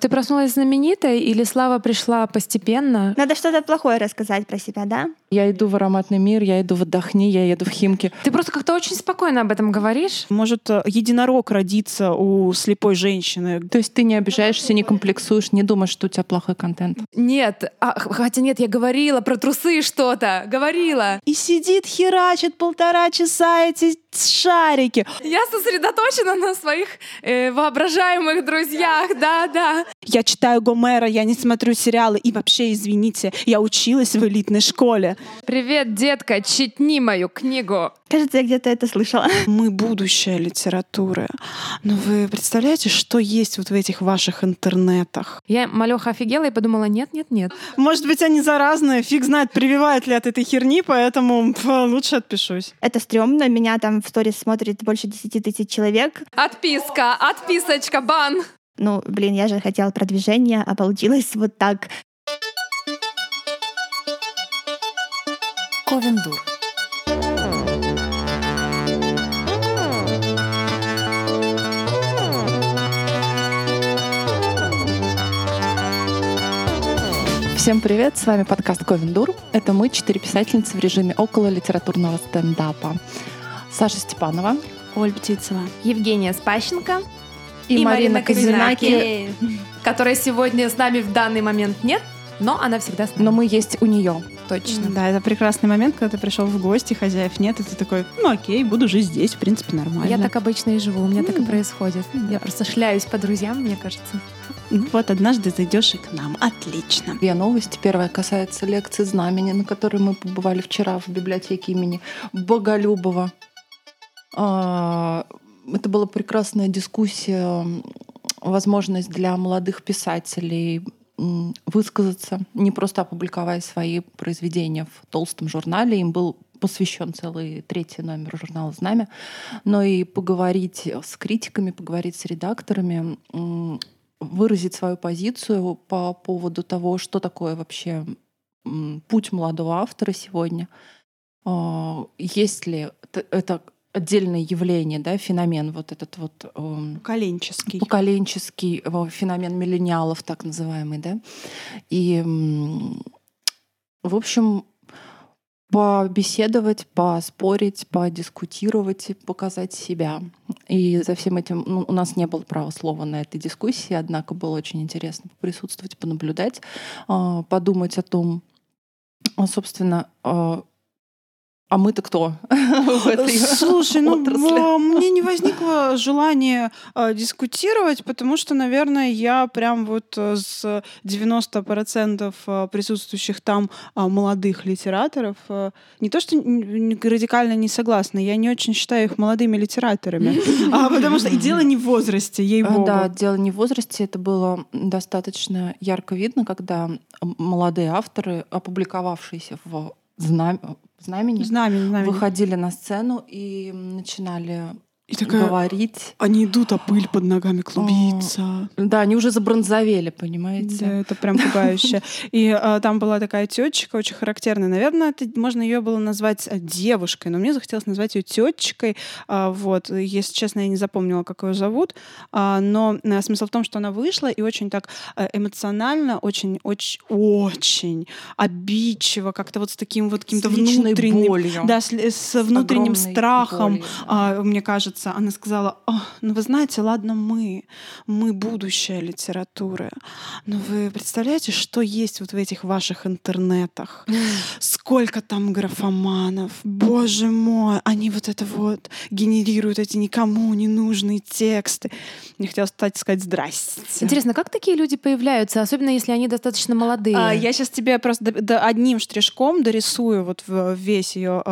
Ты проснулась знаменитой или слава пришла постепенно? Надо что-то плохое рассказать про себя, да? Я иду в ароматный мир, я иду в отдохни, я еду в Химки. Ты просто как-то очень спокойно об этом говоришь. Может, э, единорог родится у слепой женщины. То есть ты не обижаешься, не комплексуешь, не думаешь, что у тебя плохой контент? Нет, а, хотя нет, я говорила про трусы что-то, говорила. И сидит, херачит полтора часа эти шарики. Я сосредоточена на своих э, воображаемых друзьях, да-да. Я читаю Гомера, я не смотрю сериалы. И вообще, извините, я училась в элитной школе. Привет, детка, читни мою книгу. Кажется, я где-то это слышала. Мы будущее литературы. Но вы представляете, что есть вот в этих ваших интернетах? Я малёха офигела и подумала, нет, нет, нет. Может быть, они заразные, фиг знает, прививают ли от этой херни, поэтому лучше отпишусь. Это стрёмно, меня там в сторис смотрит больше 10 тысяч человек. Отписка, отписочка, бан. Ну, блин, я же хотела продвижения, а получилось вот так. Ковендур. Всем привет, с вами подкаст Ковендур. Это мы, четыре писательницы в режиме около литературного стендапа. Саша Степанова, Оль Птицева, Евгения Спащенко и, и Марина Марина Козинаки, которой сегодня с нами в данный момент нет, но она всегда с нами. Но мы есть у нее. Точно. Да, это прекрасный момент, когда ты пришел в гости, хозяев нет, и ты такой, ну окей, буду жить здесь, в принципе, нормально. Я так обычно и живу, у меня так и происходит. Я просто шляюсь по друзьям, мне кажется. Ну вот однажды зайдешь и к нам. Отлично. Две новости. Первая касается лекции знамени, на которой мы побывали вчера в библиотеке имени Боголюбова. А, Это была прекрасная дискуссия, возможность для молодых писателей высказаться, не просто опубликовать свои произведения в толстом журнале. Им был посвящен целый третий номер журнала «Знамя», но и поговорить с критиками, поговорить с редакторами, выразить свою позицию по поводу того, что такое вообще путь молодого автора сегодня. А, Есть ли это отдельное явление, да, феномен вот этот вот Коленческий. поколенческий э, феномен миллениалов, так называемый, да. И, в общем, побеседовать, поспорить, подискутировать показать себя. И за всем этим ну, у нас не было права слова на этой дискуссии, однако было очень интересно присутствовать, понаблюдать, а, подумать о том, а, собственно, а мы-то кто Слушай, ну мне не возникло желания а, дискутировать, потому что, наверное, я прям вот э, с 90% а, присутствующих там а, молодых литераторов а, не то что радикально не согласна, я не очень считаю их молодыми литераторами, потому что и дело не в возрасте, А, ей-богу. Да, дело не в возрасте. Это было достаточно ярко видно, когда молодые авторы, опубликовавшиеся в знам- знамени, Знамени, знамени. выходили на сцену и начинали И такая, говорить. они идут, а пыль под ногами клубится. Да, они уже забронзовели, понимаете? Да, это прям пугающе. И а, там была такая тетечка, очень характерная. Наверное, это можно ее было назвать а, девушкой, но мне захотелось назвать ее тетечкой. А, вот, если честно, я не запомнила, как ее зовут. А, но а, смысл в том, что она вышла и очень так а, эмоционально, очень, очень, очень обидчиво, как-то вот с таким вот каким-то внутренним, болью. да, с, с внутренним огромной страхом, а, мне кажется, она сказала, «О, ну вы знаете, ладно мы, мы будущее литературы, но вы представляете, что есть вот в этих ваших интернетах? Сколько там графоманов, боже мой, они вот это вот генерируют эти никому не нужные тексты. Мне хотелось встать и сказать «здрасте». Интересно, как такие люди появляются, особенно если они достаточно молодые? А, я сейчас тебе просто д- д- одним штришком дорисую вот в- весь ее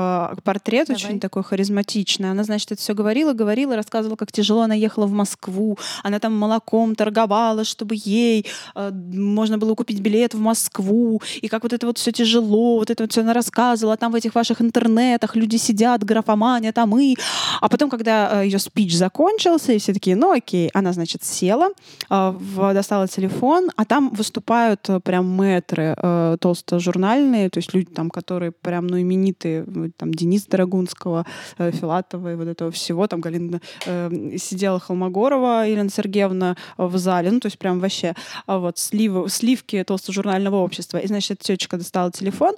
портрет, Давай. очень такой харизматичный. Она, значит, это все говорила, говорила, рассказывала, как тяжело она ехала в Москву. Она там молоком торговала, чтобы ей э, можно было купить билет в Москву. И как вот это вот все тяжело, вот это вот все она рассказывала. Там в этих ваших интернетах люди сидят, графоманят, а мы... А потом, когда ее спич закончился, и все такие, ну окей, она, значит, села, э, достала телефон, а там выступают э, прям мэтры э, толстожурнальные, то есть люди там, которые прям, ну, именитые, там, Денис Драгунского, э, Филатова и вот этого всего, там Галина, э, сидела Холмогорова Елена Сергеевна в зале, ну, то есть прям вообще а вот сливы, сливки толстожурнального общества. И, значит, эта тетечка достала телефон,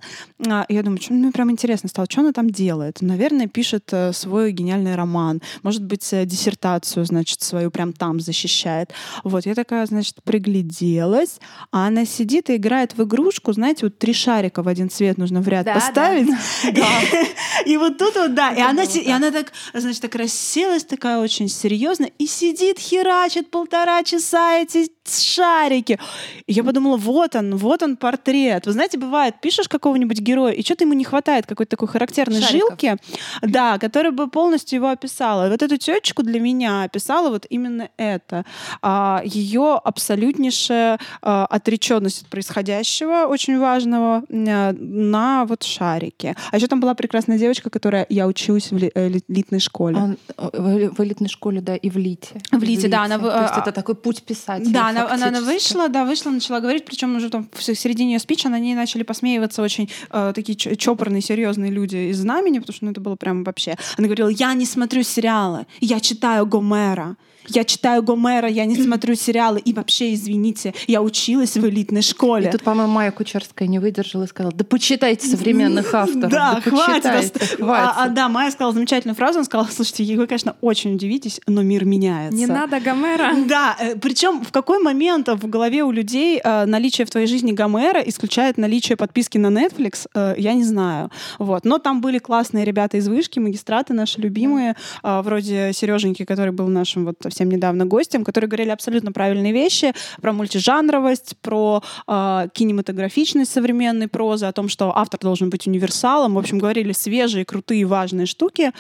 а, и я думаю, что, ну, прям интересно стало, что она там делает? Наверное, пишет э, свой гениальный роман, может быть, э, диссертацию, значит, свою прям там защищает. Вот, я такая, значит, пригляделась, а она сидит и играет в игрушку, знаете, вот три шарика в один цвет нужно в ряд Да, поставить. Да. И вот тут вот, да, и она, и так. она так, значит, так расселась, такая очень серьезная, и сидит, херачит полтора часа эти шарики. И я подумала, вот он, вот он портрет. Вы знаете, бывает, пишешь какого-нибудь героя, и что-то ему не хватает какой-то такой характерной Шариков. жилки, да, которая бы полностью его описала. Вот эту тетечку для меня описала вот именно это. А, ее абсолютнейшая а, отреченность от происходящего, очень важного, м, на вот шарике. А еще там была прекрасная девочка, которая я учусь в э, элитной школе. Он, э, в элитной школе, да, и в Лите. В Лите, да, она То есть а- это такой путь писателя. Да, она, она, она вышла, да, вышла, начала говорить, причем уже там в середине ее спича на ней начали посмеиваться очень э, такие чопорные, серьезные люди из знамени, потому что ну, это было прям вообще. Она говорила, я не смотрю сериалы, я читаю Гомера. Я читаю Гомера, я не смотрю сериалы. И вообще, извините, я училась в элитной школе. И тут, по-моему, Майя Кучерская не выдержала и сказала, да почитайте современных авторов. Да, хватит. ост- хватит. А, а, да, Майя сказала замечательную фразу. Она сказала, слушайте, вы, конечно, очень удивитесь, но мир меняется. Не надо Гомера. Да, причем в какой момент в голове у людей э, наличие в твоей жизни Гомера исключает наличие подписки на Netflix, э, я не знаю. Вот. Но там были классные ребята из вышки, магистраты наши любимые, э, вроде Сереженьки, который был нашим вот совсем недавно гостем, которые говорили абсолютно правильные вещи про мультижанровость, про э, кинематографичность современной прозы, о том, что автор должен быть универсалом. В общем, говорили свежие, крутые, важные штуки.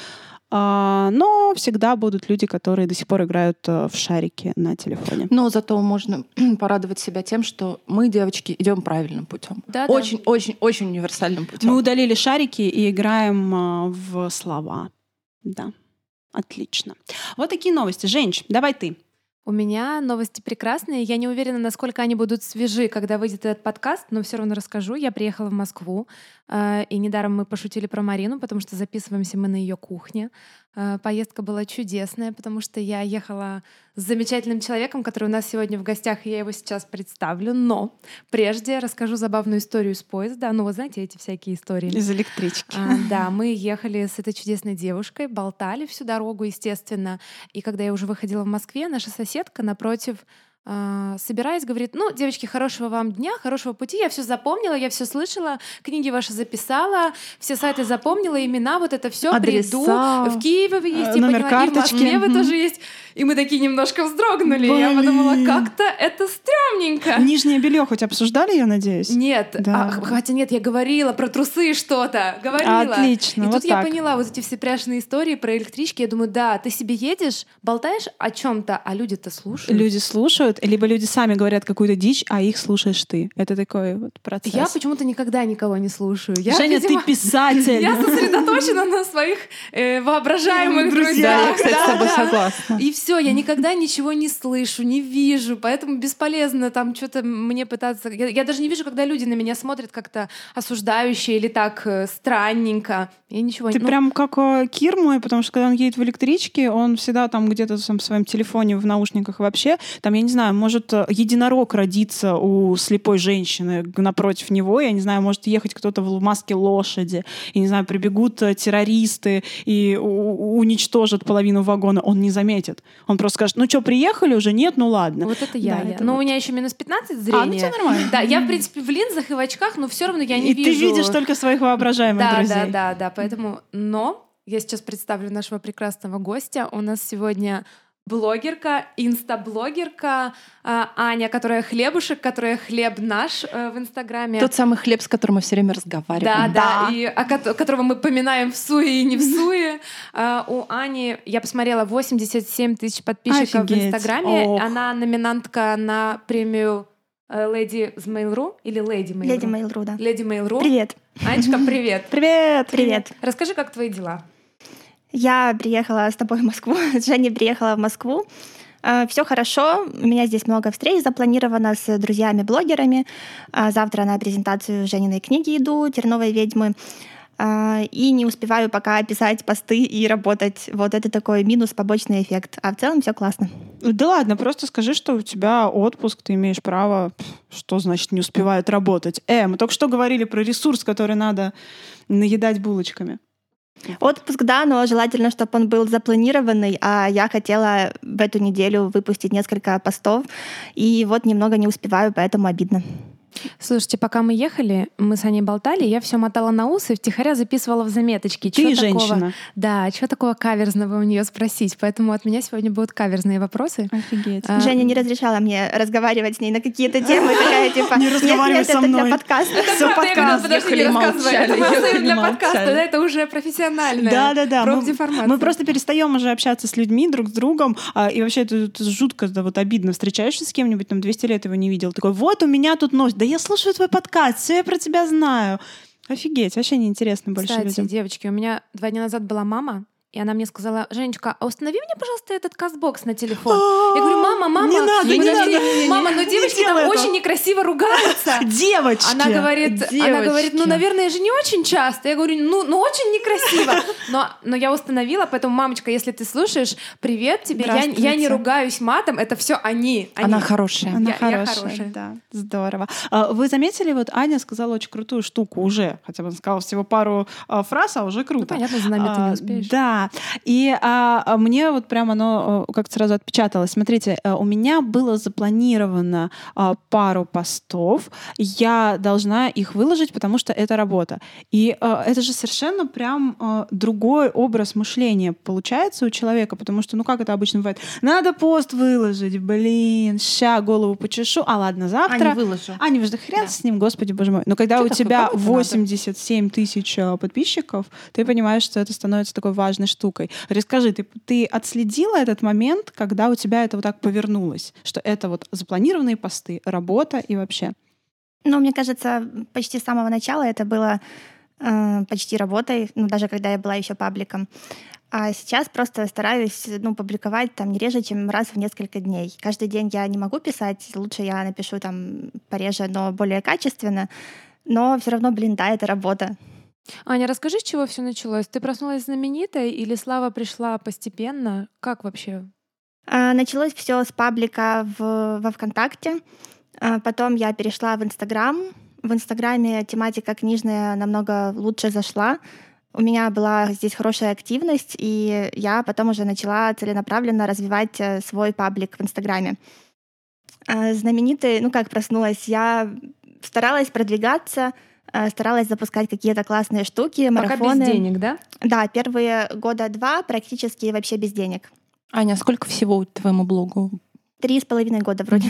А, но всегда будут люди, которые до сих пор играют э, в шарики на телефоне. Но зато можно порадовать себя тем, что мы, девочки, идем правильным путем. Да-да. Очень, очень, очень универсальным путем. Мы удалили шарики и играем а, в слова. Да, отлично. Вот такие новости. Женщ, давай ты. У меня новости прекрасные. Я не уверена, насколько они будут свежи, когда выйдет этот подкаст, но все равно расскажу. Я приехала в Москву, и недаром мы пошутили про Марину, потому что записываемся мы на ее кухне. Э, Поездка была чудесная, потому что я ехала с замечательным человеком, который у нас сегодня в гостях, и я его сейчас представлю. Но прежде расскажу забавную историю с поезда. Ну, вы знаете, эти всякие истории. Из электрички. А, да, мы ехали с этой чудесной девушкой, болтали всю дорогу, естественно. И когда я уже выходила в Москве, наша соседка напротив собираясь, говорит, ну, девочки, хорошего вам дня, хорошего пути, я все запомнила, я все слышала, книги ваши записала, все сайты запомнила, имена, вот это все, приду. В Киеве вы есть, Э, я номер поняла, и в карточки. Москве вы тоже есть. И мы такие немножко вздрогнули. Я подумала, Блин. как-то это стрёмненько. Нижнее белье хоть обсуждали, я надеюсь? Нет, Да. а, хотя нет, я говорила про трусы что-то, говорила. Отлично, И вот тут я так. поняла вот эти все пряшные истории про электрички. Я думаю, да, ты себе едешь, болтаешь о чем-то, а люди-то слушают. Люди слушают, либо люди сами говорят какую-то дичь, а их слушаешь ты. Это такой вот процесс. Я почему-то никогда никого не слушаю. Я, Женя, видимо, ты писатель. Я сосредоточена на своих э, воображаемых Друзьях. Да, я, кстати, с тобой Да. согласна. И все, я никогда ничего не слышу, не вижу, поэтому бесполезно там что-то мне пытаться. Я, я даже не вижу, когда люди на меня смотрят как-то осуждающе или так э, странненько. Я ничего Ты ну, прям как э, Кир мой, потому что когда он едет в электричке, он всегда там где-то там в своем телефоне, в наушниках вообще, там, я не знаю, может э, единорог родиться у слепой женщины напротив него, я не знаю, может ехать кто-то в маске лошади, я не знаю, прибегут э, террористы и уничтожат половину вагона, он не заметит. Он просто скажет, ну что, приехали уже? Нет, ну ладно. Вот это я. Да, я. это Но вот. у меня еще минус 15 зрения. А, ну тебе нормально. Да, я, в принципе, в линзах и в очках, но все равно я не и вижу. ты видишь только своих воображаемых да, друзей. Да, да, да. Поэтому, но я сейчас представлю нашего прекрасного гостя. У нас сегодня блогерка, инстаблогерка а, Аня, которая хлебушек, которая хлеб наш э, в Инстаграме. Тот самый хлеб, с которым мы все время Да, разговариваем. да, и о кото- которого мы поминаем в суе и не в суе. А, У Ани, я посмотрела, 87 тысяч подписчиков Офигеть. в Инстаграме. Ох. Она номинантка на премию э, Леди из Mail.ru или Леди Mail.ru? Леди Mail.ru, да. Леди Mail.ru. Привет. Анечка, привет. Привет! Привет. Расскажи, как твои дела? Я приехала с тобой в Москву, Женя приехала в Москву. Все хорошо, у меня здесь много встреч запланировано с друзьями-блогерами. А Завтра на презентацию Жениной книги иду «Терновой ведьмы». а, и не успеваю пока писать посты и работать. Вот это такой минус, побочный эффект. А в целом все классно. Да ладно, просто скажи, что у тебя отпуск, ты имеешь право. Что значит не успевает работать? Э, мы только что говорили про ресурс, который надо наедать булочками. Отпуск, да, но желательно, чтобы он был запланированный, а я хотела в эту неделю выпустить несколько постов, и вот немного не успеваю, поэтому обидно. Слушайте, пока мы ехали, мы с Аней болтали, я все мотала на ус и втихаря записывала в заметочки. Ты чё женщина. Такого, да, что такого каверзного у нее спросить. Поэтому от меня сегодня будут каверзные вопросы. Офигеть. А, Женя не разрешала мне разговаривать с ней на какие-то темы, такая типа, Не разговаривай со это мной». для подкаста. Все, подкаст. Подожди, не рассказывай. Это для подкаста, да, это уже профессиональное. Да, да, да. Мы, просто перестаем уже общаться с людьми друг с другом. а, и вообще это, это жутко, да, вот обидно. Встречаешься с кем-нибудь, там 200 лет его не видел. Такой, вот у меня тут новость. Да я слушаю твой подкаст, все я про тебя знаю. Офигеть, вообще неинтересно больше Кстати, людям. девочки, у меня два дня назад была мама, и она мне сказала, Женечка, а установи мне, пожалуйста, этот кастбокс на телефон. Я говорю, мама, мама, Не надо, не надо, мама, но девочки там очень некрасиво ругаются. Девочки! Она говорит, она говорит, ну, наверное, же не очень часто. Я говорю, ну, ну очень некрасиво. Но, но я установила, поэтому, мамочка, если ты слушаешь, привет тебе. Я, я не ругаюсь матом, это все они. они. Она хорошая. Она Я- я хорошая, да, здорово. А, Вы заметили, вот Аня сказала очень крутую штуку уже, хотя бы она сказала всего пару а, фраз, а уже круто. Ну, понятно, за нами ты не А, успеешь. Да. И а, а, мне вот прям оно а, как-то сразу отпечаталось. Смотрите, а, у меня было запланировано а, пару постов. Я должна их выложить, потому что это работа. И а, это же совершенно прям а, другой образ мышления получается у человека, потому что, ну как это обычно бывает? Надо пост выложить, блин, ща голову почешу, а ладно, завтра. А, не выложу. А, не выжди, хрен Да. с ним, господи, боже мой. Но когда Чё у тебя кому это надо? 87 тысяч э, подписчиков, ты понимаешь, что это становится такой важной штукой. Расскажи, ты, ты отследила этот момент, когда у тебя это вот так повернулось? Что это вот запланированные посты, работа и вообще? Но мне кажется, почти с самого начала это было э, почти работой, ну, даже когда я была еще пабликом. А сейчас просто стараюсь ну, публиковать там не реже, чем раз в несколько дней. Каждый день я не могу писать, лучше я напишу там пореже, но более качественно. Но все равно, блин, да, это работа. Аня, расскажи, с чего все началось? Ты проснулась знаменитой или слава пришла постепенно? Как вообще? А, Началось все с паблика в, во ВКонтакте. А, Потом я перешла в Инстаграм. В Инстаграме тематика книжная намного лучше зашла. У меня была здесь хорошая активность, и я потом уже начала целенаправленно развивать э, свой паблик в Инстаграме. А, Знаменитый, ну как проснулась, я старалась продвигаться, старалась запускать какие-то классные штуки, марафоны. Пока без денег, да? Да, первые года два практически вообще без денег. Аня, сколько всего твоему блогу? Три с половиной года вроде.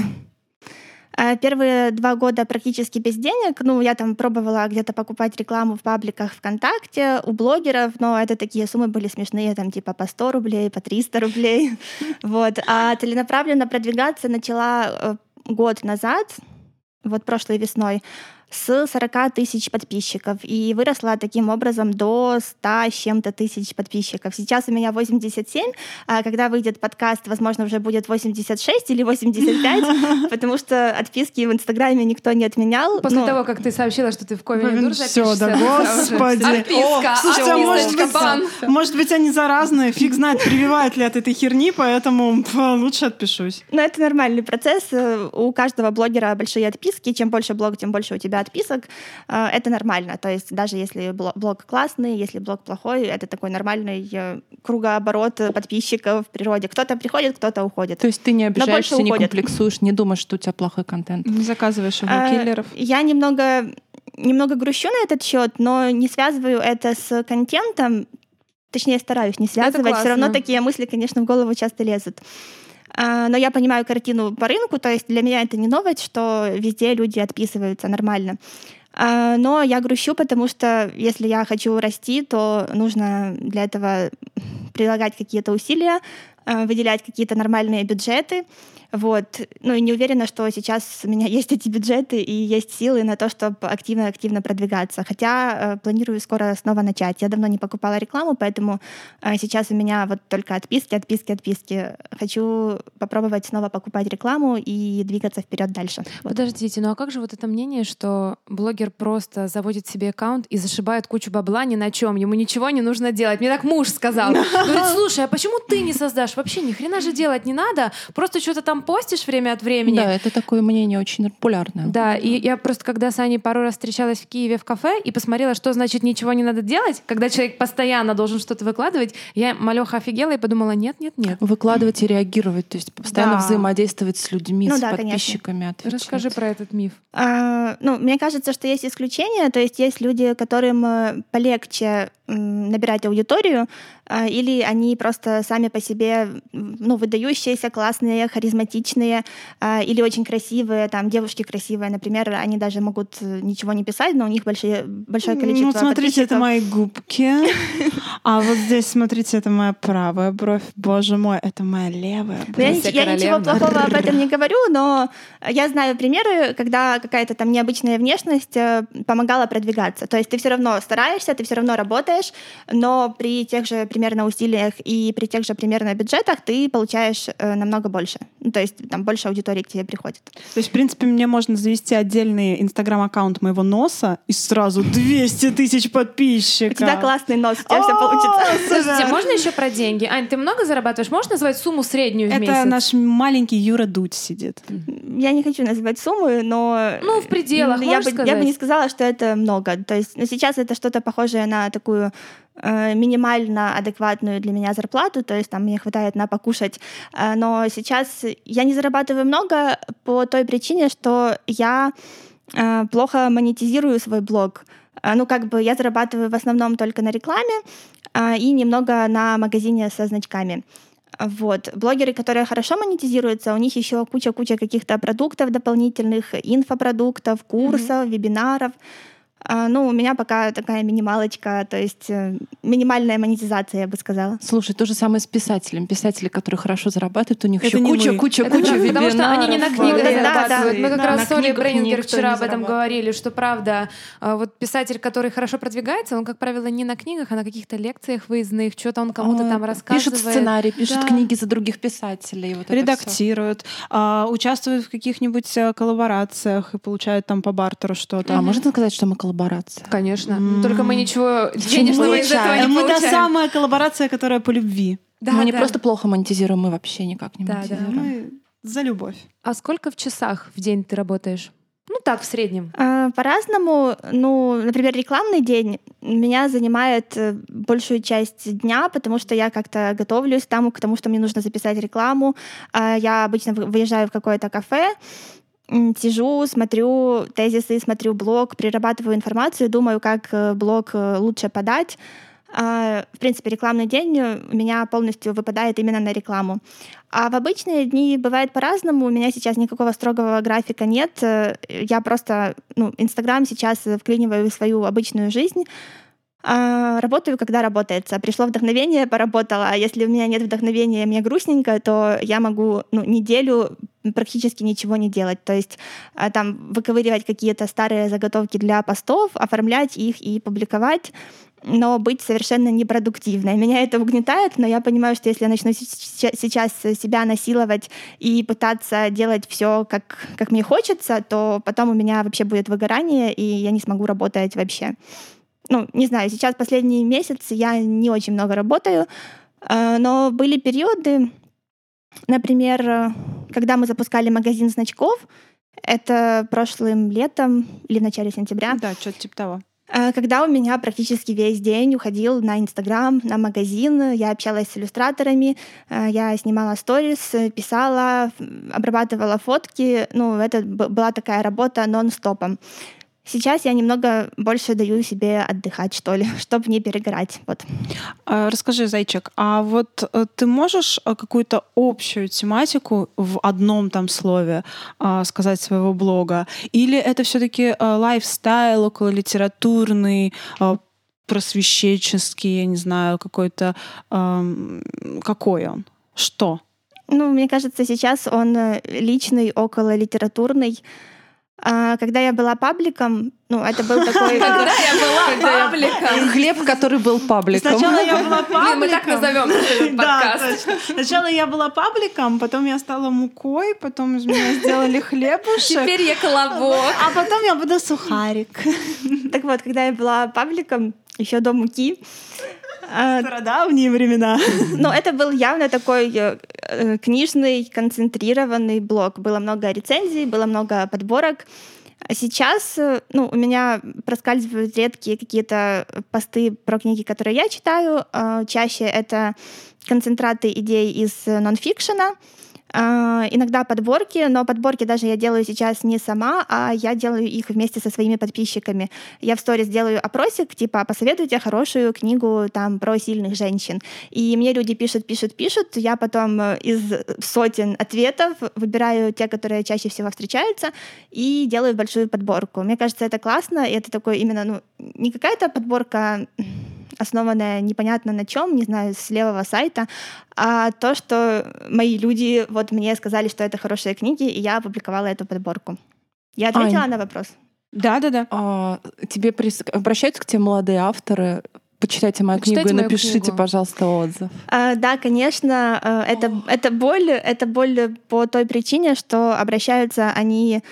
А Первые два года практически без денег. Ну, я там пробовала где-то покупать рекламу в пабликах ВКонтакте у блогеров, но это такие суммы были смешные, там типа по 100 рублей, по 300 рублей. Вот. А целенаправленно продвигаться начала э, год назад, вот прошлой весной, с 40 тысяч подписчиков и выросла таким образом до 100 с чем-то тысяч подписчиков. Сейчас у меня 87, а когда выйдет подкаст, возможно, уже будет 86 или 85, потому что отписки в Инстаграме никто не отменял. После того, как ты сообщила, что ты в всё, запишешься, да, господи. Отписка, Слушайте, а может быть, бан. может быть, они заразные, фиг знает, прививают ли от этой херни, поэтому лучше отпишусь. Но это нормальный процесс. У каждого блогера большие отписки. Чем больше блог, тем больше у тебя отписок. Э, Это нормально. То есть даже если бло- блог классный, если блог плохой, это такой нормальный э, кругооборот э, подписчиков в природе. Кто-то приходит, кто-то уходит. То есть ты не обижаешься, не комплексуешь, не думаешь, что у тебя плохой контент. Не заказываешь его А, киллеров. Я немного, немного грущу на этот счет, но не связываю это с контентом. Точнее, стараюсь не связывать. Все равно такие мысли, конечно, в голову часто лезут. А, Но я понимаю картину по рынку, то есть для меня это не новость, что везде люди отписываются нормально. А, Но я грущу, потому что если я хочу расти, то нужно для этого прилагать какие-то усилия, а, выделять какие-то нормальные бюджеты. Вот. Ну и не уверена, что сейчас у меня есть эти бюджеты и есть силы на то, чтобы активно-активно продвигаться. Хотя э, планирую скоро снова начать. Я давно не покупала рекламу, поэтому э, сейчас у меня вот только отписки, отписки, отписки. Хочу попробовать снова покупать рекламу и двигаться вперед дальше. Подождите, ну а как же вот это мнение, что блогер просто заводит себе аккаунт и зашибает кучу бабла ни на чем, ему ничего не нужно делать. Мне так муж сказал. Говорит, слушай, а почему ты не создашь? Вообще ни хрена же делать не надо, просто что-то там постишь время от времени. Да, это такое мнение очень популярное. Да, и я просто когда с Аней пару раз встречалась в Киеве в кафе и посмотрела, что значит ничего не надо делать, когда человек постоянно должен что-то выкладывать, я малеха офигела и подумала, нет, нет, нет. Выкладывать и реагировать, то есть постоянно да. взаимодействовать с людьми, ну, с да, подписчиками. Расскажи про этот миф. А, ну, мне кажется, что есть исключения, то есть есть люди, которым э, полегче набирать аудиторию, или они просто сами по себе ну, выдающиеся, классные, харизматичные а, или очень красивые, там девушки красивые, например, они даже могут э, ничего не писать, но у них большие, большое количество Ну, смотрите, это мои губки, а вот здесь, смотрите, это моя правая бровь, боже мой, это моя левая бровь. Я, ничего плохого об этом не говорю, но я знаю примеры, когда какая-то там необычная внешность э, помогала продвигаться. То есть ты все равно стараешься, ты все равно работаешь, но при тех же примерно усилиях и при тех же примерно бюджетах ты получаешь э, намного больше. Ну, то есть там больше аудитории к тебе приходит. То есть, в принципе, мне можно завести отдельный инстаграм-аккаунт моего носа и сразу 200 тысяч подписчиков. У тебя классный нос, у тебя все получится. Слушайте, можно еще про деньги? Ань, ты много зарабатываешь? Можешь назвать сумму среднюю в месяц? Это наш маленький Юра Дудь сидит. Я не хочу называть суммы, но... Ну, в пределах, я бы, я бы не сказала, что это много. То есть сейчас это что-то похожее на такую минимально адекватную для меня зарплату, то есть там мне хватает на покушать. Э, но сейчас я не зарабатываю много по той причине, что я э, плохо монетизирую свой блог. Ну, как бы я зарабатываю в основном только на рекламе и немного на магазине со значками. Вот. Блогеры, которые хорошо монетизируются, у них еще куча-куча каких-то продуктов дополнительных, инфопродуктов, курсов, mm-hmm. вебинаров. А, ну, у меня пока такая минималочка, то есть э, минимальная монетизация, я бы сказала. Слушай, то же самое с писателем. Писатели, которые хорошо зарабатывают, у них это еще куча, мы. куча, это куча Потому что они не на книгах да, зарабатывают. Да, да. Мы как да, раз с Олей Брейнингер вчера об этом говорили, что правда, а, вот писатель, который хорошо продвигается, он, как правило, не на книгах, а на каких-то лекциях выездных, что-то он кому-то там рассказывает. Пишут сценарий, пишут да. книги за других писателей. Вот Редактируют, а, участвуют в каких-нибудь э, коллаборациях и получают там по бартеру что-то. А можно сказать, что мы коллаборация. Конечно. Mm. Только мы ничего денежного из этого не Мы та самая коллаборация, которая по любви. Да, мы да. не просто плохо монетизируем, мы вообще никак не да, монетизируем. Да. Мы за любовь. А сколько в часах в день ты работаешь? Ну так, в среднем. А, по-разному. Ну, например, рекламный день меня занимает э, большую часть дня, потому что я как-то готовлюсь там к тому, что мне нужно записать рекламу. А, я обычно выезжаю в какое-то кафе, сижу, смотрю тезисы, смотрю блог, перерабатываю информацию, думаю, как э, блог э, лучше подать. А, в принципе, рекламный день у меня полностью выпадает именно на рекламу. А в обычные дни бывает по-разному. У меня сейчас никакого строгого графика нет. Э, я просто, ну, Инстаграм сейчас вклиниваю в свою обычную жизнь. А, работаю, когда работается. Пришло вдохновение, поработала. А если у меня нет вдохновения, мне грустненько, то я могу ну, неделю практически ничего не делать. То есть а, там выковыривать какие-то старые заготовки для постов, оформлять их и публиковать но быть совершенно непродуктивной. Меня это угнетает, но я понимаю, что если я начну сейчас себя насиловать и пытаться делать все, как, как мне хочется, то потом у меня вообще будет выгорание, и я не смогу работать вообще ну, не знаю, сейчас последний месяц я не очень много работаю, э, но были периоды, например, когда мы запускали магазин значков, это прошлым летом или в начале сентября. Да, что-то типа того. Э, когда у меня практически весь день уходил на Инстаграм, на магазин, я общалась с иллюстраторами, э, я снимала сторис, писала, обрабатывала фотки. Ну, это была такая работа нон-стопом. Сейчас я немного больше даю себе отдыхать, что ли, чтобы не перегорать. Вот. А, расскажи, Зайчик, а вот э, ты можешь э, какую-то общую тематику в одном там слове а, сказать своего блога? Или это все-таки э, лайфстайл, около литературный, просвещенческий, я не знаю, какой-то... Какой он? Что? Ну, мне кажется, сейчас он личный, около литературный. А, когда я была пабликом, ну, это был такой... Когда я была пабликом. Хлеб, который был пабликом. Сначала я была пабликом. Мы так назовем подкаст. Сначала я была пабликом, потом я стала мукой, потом из меня сделали хлебушек, Теперь я колобок. а потом я буду сухарик. Так вот, когда я была пабликом, еще до муки, а, Стародавние времена. Ну, это был явно такой э, э, книжный, концентрированный блог. Было много рецензий, было много подборок. А Сейчас э, ну, у меня проскальзывают редкие какие-то посты про книги, которые я читаю. А, Чаще это концентраты идей из нонфикшена. А, Иногда подборки, но подборки даже я делаю сейчас не сама, а я делаю их вместе со своими подписчиками. Я в сторис делаю опросик, типа, посоветуйте хорошую книгу там про сильных женщин. И мне люди пишут, пишут, пишут. Я потом э, из сотен ответов выбираю те, которые чаще всего встречаются, и делаю большую подборку. Мне кажется, это классно, и это такой именно, ну, не какая-то подборка основанная непонятно на чем, не знаю, с левого сайта, а то, что мои люди вот мне сказали, что это хорошие книги, и я опубликовала эту подборку. Я ответила Ань. на вопрос. Да-да-да. А, тебе прис- обращаются к тебе молодые авторы? Почитайте мою Почитайте книгу и напишите, книгу. пожалуйста, отзыв. А, да, конечно, э, это, это боль, это боль по той причине, что обращаются они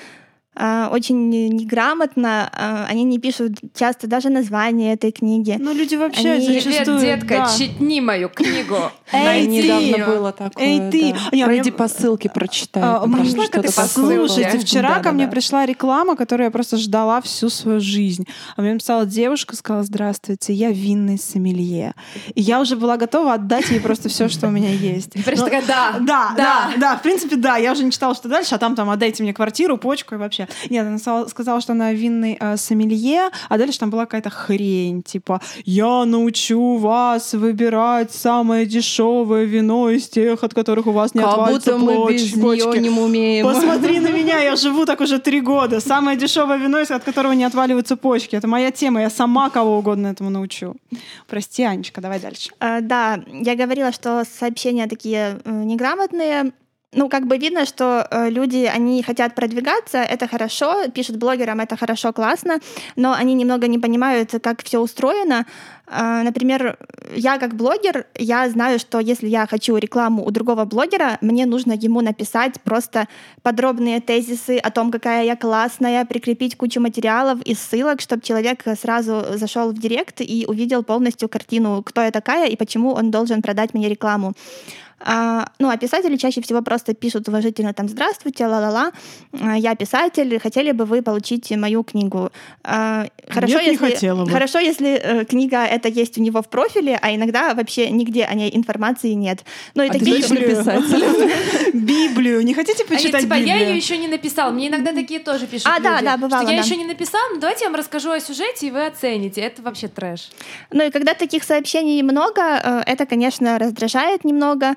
очень неграмотно, а, они не пишут часто даже название этой книги. Ну, люди вообще Они- Привет, зачастую... детка, да. читни мою книгу. Эй, Да, ты! недавно было такое. Эй, ты! Пройди по ссылке, прочитай. А, ссылке. ссылке. Слушайте, вчера ко мне пришла реклама, которую я просто ждала всю свою жизнь. А мне написала девушка, сказала, здравствуйте, я винный сомелье. И я уже была готова отдать ей просто все, что у меня есть. Прям Но- такая, да, Да, да, да, в принципе, да. Я уже не читала, что дальше, а там там отдайте мне квартиру, почку и вообще. Нет, она сказала- что она винный э, сомелье, а дальше там была какая-то хрень, типа я научу вас выбирать самое дешевое вино из тех, от которых у вас не Как отвалится будто мы без почки. не умеем. Посмотри на меня, я живу так уже три года. Самое дешевое вино, из- от которого не отваливаются почки. Это моя тема, я сама кого угодно этому научу. Прости, Анечка, давай дальше. А, Да, я говорила, что сообщения такие э, неграмотные. Ну, как бы видно, что э, люди, они хотят продвигаться, это хорошо, пишут блогерам, это хорошо, классно, но они немного не понимают, как все устроено. А, Например, я как блогер, я знаю, что если я хочу рекламу у другого блогера, мне нужно ему написать просто подробные тезисы о том, какая я классная, прикрепить кучу материалов и ссылок, чтобы человек сразу зашел в директ и увидел полностью картину, кто я такая и почему он должен продать мне рекламу. А, ну, а писатели чаще всего просто пишут уважительно там «Здравствуйте, ла-ла-ла, а, я писатель, хотели бы вы получить мою книгу?» А, Хорошо, Нет, не если, хотела бы. хорошо, если э, книга это есть у него в профиле, а иногда вообще нигде о ней информации нет. Ну и А такие... точно писатель? Библию. Не хотите почитать типа, я Библию? ее еще не написал. Мне иногда такие тоже пишут. А, да, да, бывало, Что я еще не написал, но давайте я вам расскажу о сюжете, и вы оцените. Это вообще трэш. Ну и когда таких сообщений много, э, это, конечно, раздражает немного.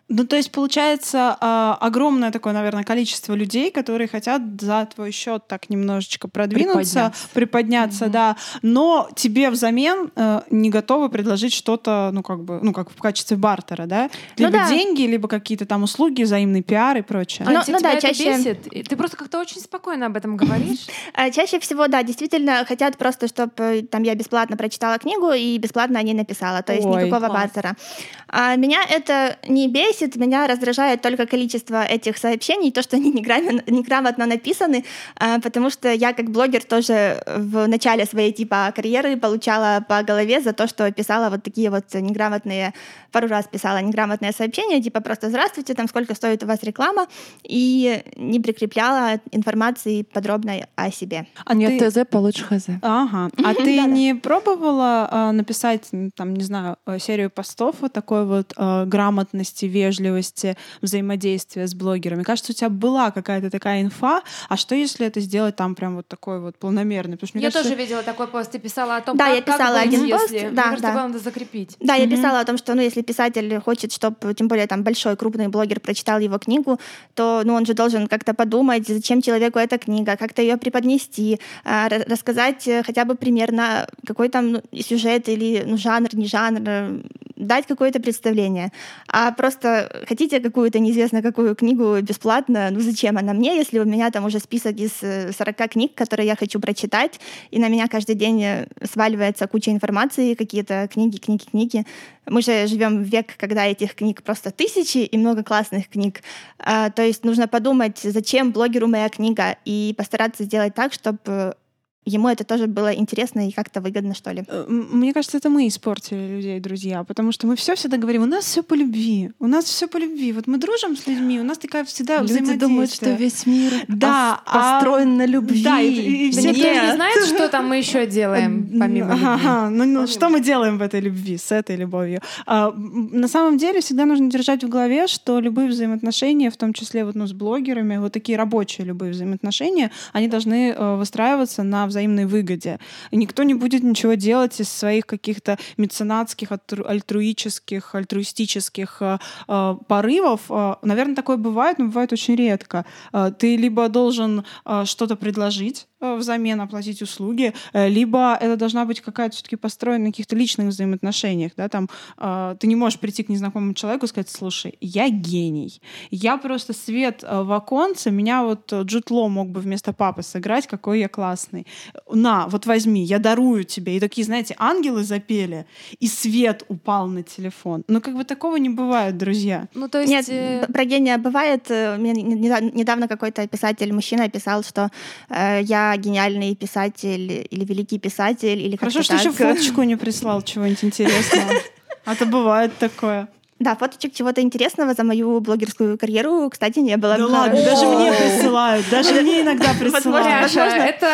Ну, то есть, получается, а, огромное такое, наверное, количество людей, которые хотят за твой счет так немножечко продвинуться, Приподняться. приподняться, да, но тебе взамен э, не готовы предложить что-то, ну, как бы, ну, как в качестве бартера, да? Ну Либо да. деньги, либо какие-то там услуги, взаимный пиар и прочее. Ну, А тебя ну да, это чаще- бесит? Ты просто как-то очень спокойно об этом говоришь. А Чаще всего, да, действительно хотят просто, чтобы там я бесплатно прочитала книгу и бесплатно о ней написала, то есть Ой, никакого класс. бартера. А меня это не бесит, меня раздражает только количество этих сообщений, то, что они неграмотно, неграмотно написаны, а, потому что я как блогер тоже в начале своей типа карьеры получала по голове за то, что писала вот такие вот неграмотные, пару раз писала неграмотные сообщения, типа просто «Здравствуйте, там сколько стоит у вас реклама?» и не прикрепляла информации подробной о себе. А Нет ты- ТЗ, получишь ХЗ. Ага. А ты не пробовала а, написать, там, не знаю, э, серию постов вот такой вот э, грамотности, вежливости, взаимодействия с блогерами? Кажется, у тебя была какая-то такая инфа. А что, если это сделать там прям вот такой вот полномерный? Потому что, мне Я кажется, тоже видела такой пост. Ты писала о том, Да, как, я как писала быть, один пост, если... Мне да, кажется, да. надо закрепить. Да, я писала о том, что, ну, если писатель хочет, чтобы, тем более, там, большой, крупный блогер прочитал его книгу, то, ну, он же должен как-то подумать, зачем человеку эта книга, как-то ее преподнести, а, ра- рассказать э, хотя бы примерно, какой там ну, сюжет или, ну, жанр, не жанр, э, дать какое-то представление. А просто хотите какую-то неизвестно какую книгу бесплатно, ну зачем она мне, если у меня там уже список из 40 э, книг, которые я хочу прочитать, и на меня каждый день э, сваливается куча информации, какие-то книги, книги, книги. Мы же живем в век, когда этих книг просто тысячи и много классных книг. А, то есть нужно подумать, зачем блогеру моя книга, и постараться сделать так, чтобы ему это тоже было интересно и как-то выгодно, что ли. Э, мне кажется, это мы испортили людей, друзья, потому что мы все всегда говорим, у нас все по любви, у нас все по любви. Вот мы дружим с людьми, у нас такая всегда Люди думают, что весь мир да, построен а... на любви. Да, и, и все Никто не знает, что там мы еще делаем помимо любви. Ага, ну, ну что мы делаем в этой любви, с этой любовью? А, на самом деле всегда нужно держать в голове, что любые взаимоотношения, в том числе вот, ну, с блогерами, вот такие рабочие любые взаимоотношения, они должны э, выстраиваться на взаимной выгоде. И никто не будет ничего делать из своих каких-то меценатских, альтруических, альтруистических э, э, порывов. Э, наверное, такое бывает, но бывает очень редко. Э, ты либо должен э, что-то предложить, взамен оплатить услуги, э, либо это должна быть какая-то все-таки построена на каких-то личных взаимоотношениях, да, там э, ты не можешь прийти к незнакомому человеку и сказать, слушай, я гений, я просто свет в оконце, меня вот Джуд Ло мог бы вместо папы сыграть, какой я классный. На, вот возьми, я дарую тебе. И такие, знаете, ангелы запели, и свет упал на телефон. Но как бы такого не бывает, друзья. Ну, то есть... Нет, э... про гения бывает. Мне недавно какой-то писатель, мужчина писал, что э, я гениальный писатель или великий писатель или Хорошо, что так. еще фоточку не прислал чего-нибудь интересного. А то бывает такое. Да, фоточек чего-то интересного за мою блогерскую карьеру, кстати, не было. Да ладно, даже мне присылают, даже мне иногда присылают. Возможно, это,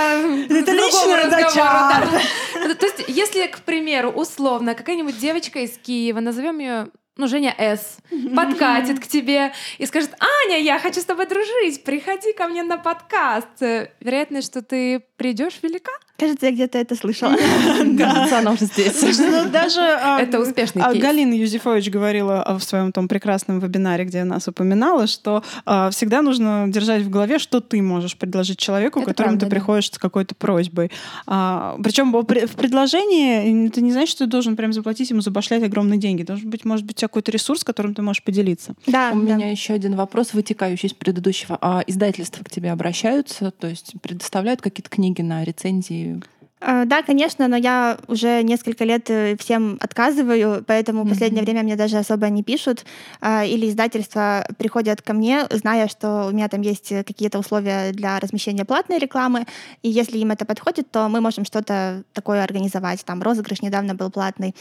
это личный разговор. То есть, если, к примеру, условно, какая-нибудь девочка из Киева, назовем ее ну, Женя С. подкатит к тебе и скажет, Аня, я хочу с тобой дружить, приходи ко мне на подкаст. Вероятность, что ты придешь, велика? Кажется, я где-то это слышала. Кажется, она уже здесь. Ну, даже а, это успешный кейс. Галина Юзефович говорила в своем том прекрасном вебинаре, где нас упоминала, что а, всегда нужно держать в голове, что ты можешь предложить человеку, которому ты приходишь с какой-то просьбой. А, Причем в предложении это не значит, что ты должен прям заплатить ему, забашлять огромные деньги. Должен быть, может быть, какой-то ресурс, которым ты можешь поделиться. Да. У меня еще один вопрос, вытекающий из предыдущего. А издательства к тебе обращаются, то есть предоставляют какие-то книги на рецензии а, да, конечно, но я уже несколько лет э, всем отказываю, поэтому в последнее время мне даже особо не пишут. А, или издательства приходят ко мне, зная, что у меня там есть какие-то условия для размещения платной рекламы, и если им это подходит, то мы можем что-то такое организовать. Там розыгрыш недавно был платный.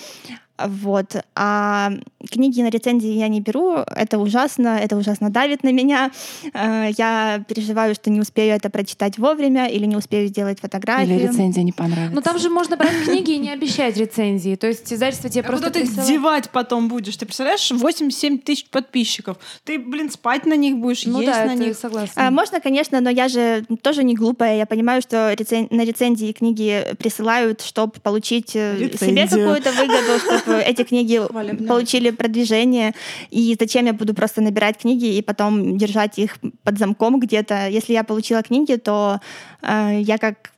Вот. А книги на рецензии я не беру. Это ужасно, это ужасно давит на меня. Э, я переживаю, что не успею это прочитать вовремя или не успею сделать фотографию. Или рецензия не понравится. Ну там же можно брать книги и не обещать рецензии. То есть издательство тебе а просто куда ты девать потом будешь? Ты представляешь, 8-7 тысяч подписчиков. Ты, блин, спать на них будешь, ну, есть да, на них. согласна. А, можно, конечно, но я же тоже не глупая. Я понимаю, что рецен... на рецензии книги присылают, чтобы получить э, Рецензию. себе какую-то выгоду, чтобы эти книги получили продвижение, и зачем я буду просто набирать книги и потом держать их под замком где-то. Если я получила книги, то э, я как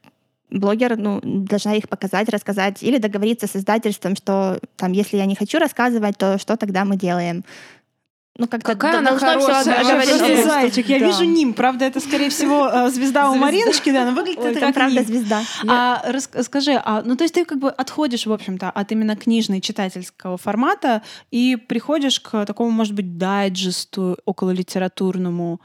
блогер ну, должна их показать, рассказать или договориться с издательством, что там, если я не хочу рассказывать, то что тогда мы делаем? Ну, как Какая она хорошая. Просто зайчик. Я да. вижу Ним. Правда, это, скорее всего, э, звезда у Мариночки, да, но выглядит Ой, это как правда звезда. А скажи, а, ну то есть ты как бы отходишь, в общем-то, от именно книжной читательского формата и приходишь к такому, может быть, дайджесту около литературному,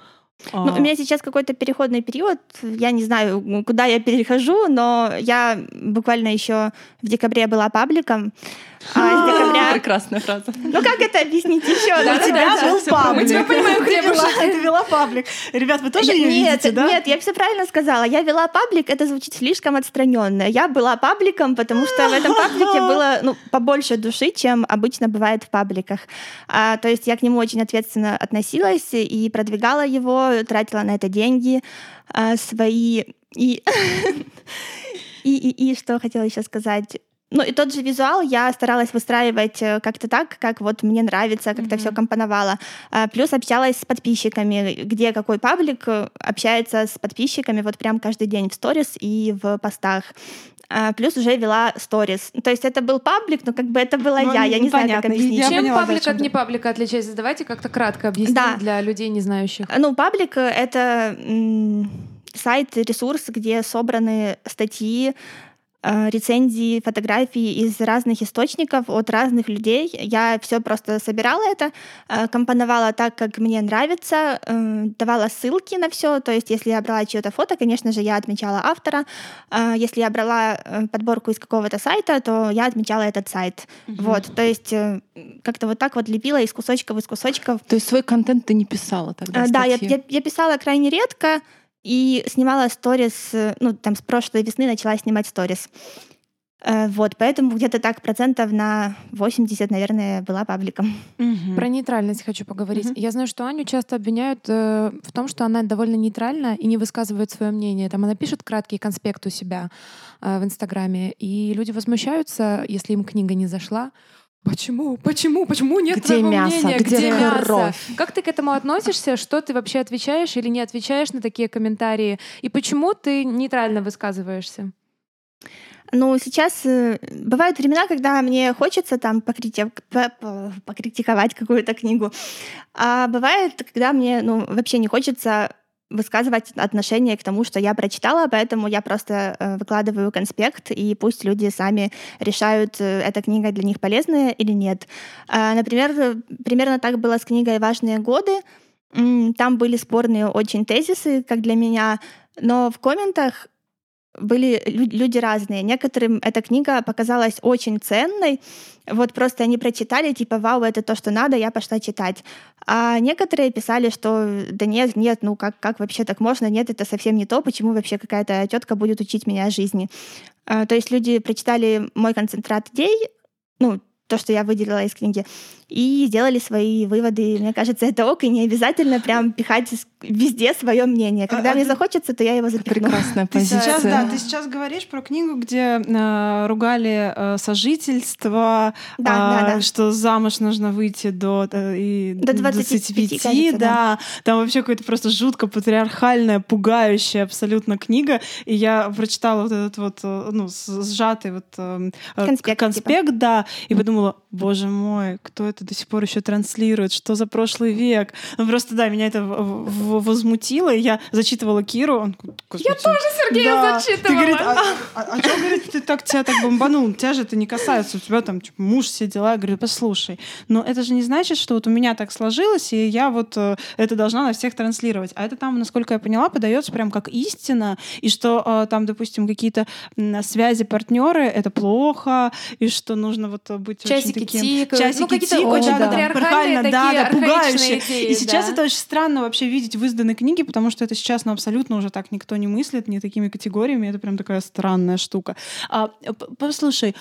ну, у меня сейчас какой-то переходный период. Я не знаю, куда я перехожу, но я буквально еще в декабре была пабликом. А, с декабря... Прекрасная фраза. Ну как это объяснить еще? Да, у тебя был паблик. Мы тебя понимаем, где была. Ты вела паблик. Ребят, вы тоже ее видите, да? Нет, я все правильно сказала. Я вела паблик, это звучит слишком отстраненно. Я была пабликом, потому что в этом паблике было ну, побольше души, чем обычно бывает в пабликах. А, то есть я к нему очень ответственно относилась и продвигала его, тратила на это деньги а, свои. И, и, и, и что хотела еще сказать? Ну и тот же визуал я старалась выстраивать э, как-то так, как вот мне нравится, как-то mm-hmm. все компоновала. А, плюс общалась с подписчиками, где какой паблик э, общается с подписчиками вот прям каждый день в сторис и в постах. А, плюс уже вела сторис. То есть это был паблик, но как бы это была ну, я. Я не знаю, как объяснить. Я Чем поняла, паблик от не паблика отличается? Давайте как-то кратко объяснить да. для людей, не знающих. Ну, паблик — это сайт, ресурс, где собраны статьи, Э, рецензии, фотографии из разных источников от разных людей. Я все просто собирала это, э, компоновала так, как мне нравится, э, давала ссылки на все. То есть, если я брала чье-то фото, конечно же, я отмечала автора. Если я брала подборку из какого-то сайта, то я отмечала этот сайт. Угу. Вот, то есть как-то вот так вот лепила из кусочков, из кусочков. То есть свой контент ты не писала тогда? Да, я, я, я писала крайне редко. И снимала сторис, ну, там, с прошлой весны начала снимать сторис. Э, вот, поэтому где-то так процентов на 80, наверное, была пабликом. Угу. Про нейтральность хочу поговорить. Угу. Я знаю, что Аню часто обвиняют э, в том, что она довольно нейтральна и не высказывает свое мнение. Там она пишет краткий конспект у себя э, в Инстаграме, и люди возмущаются, если им книга не зашла. Почему? Почему? Почему нет Где твоего мясо? мнения? Где, Где мясо? Как ты к этому относишься? Что ты вообще отвечаешь или не отвечаешь на такие комментарии? И почему ты нейтрально высказываешься? Ну, сейчас э, бывают времена, когда мне хочется там покрити... покритиковать какую-то книгу. А бывает, когда мне ну, вообще не хочется высказывать отношение к тому, что я прочитала, поэтому я просто э, выкладываю конспект, и пусть люди сами решают, э, эта книга для них полезная или нет. Э, например, примерно так было с книгой «Важные годы». Там были спорные очень тезисы, как для меня, но в комментах были люди разные. Некоторым эта книга показалась очень ценной. Вот просто они прочитали, типа, вау, это то, что надо, я пошла читать. А некоторые писали, что да нет, нет, ну как, как вообще так можно? Нет, это совсем не то, почему вообще какая-то тетка будет учить меня жизни. А, то есть люди прочитали мой концентрат идей, ну, то, что я выделила из книги, и сделали свои выводы. Мне кажется, это ок, и не обязательно прям пихать везде свое мнение. Когда а, мне захочется, то я его запихну. Прекрасная позиция. Ты сейчас, да, ты сейчас говоришь про книгу, где э, ругали э, сожительство, да, э, да, да. что замуж нужно выйти до, э, и, до 25, 25 кажется, да. да. Там вообще какая-то просто жутко патриархальная, пугающая абсолютно книга. И я прочитала вот этот вот, э, ну, сжатый вот э, э конспект, конспект типа. да, и подумала, боже мой, кто это до сих пор еще транслирует, что за прошлый век. Ну просто да, меня это возмутило, и я зачитывала Киру. Он, я тоже Сергея да. зачитывала. Ты говорит, а, а, а что, говорит, ты так тебя так бомбанул? Тебя же это не касается, у тебя там типа, муж, все дела. Я говорю, послушай, но это же не значит, что вот у меня так сложилось, и я вот э, это должна на всех транслировать. А это там, насколько я поняла, подается прям как истина, и что э, там, допустим, какие-то связи партнеры это плохо, и что нужно вот быть Часики тикают. Часики ну, тикают, очень да, патриархальные, да, такие да, пугающие. Идеи, и сейчас да. это очень странно вообще видеть в изданной книге, потому что это сейчас ну, абсолютно уже так никто не мыслит, не такими категориями. Это прям такая странная штука. А, послушай,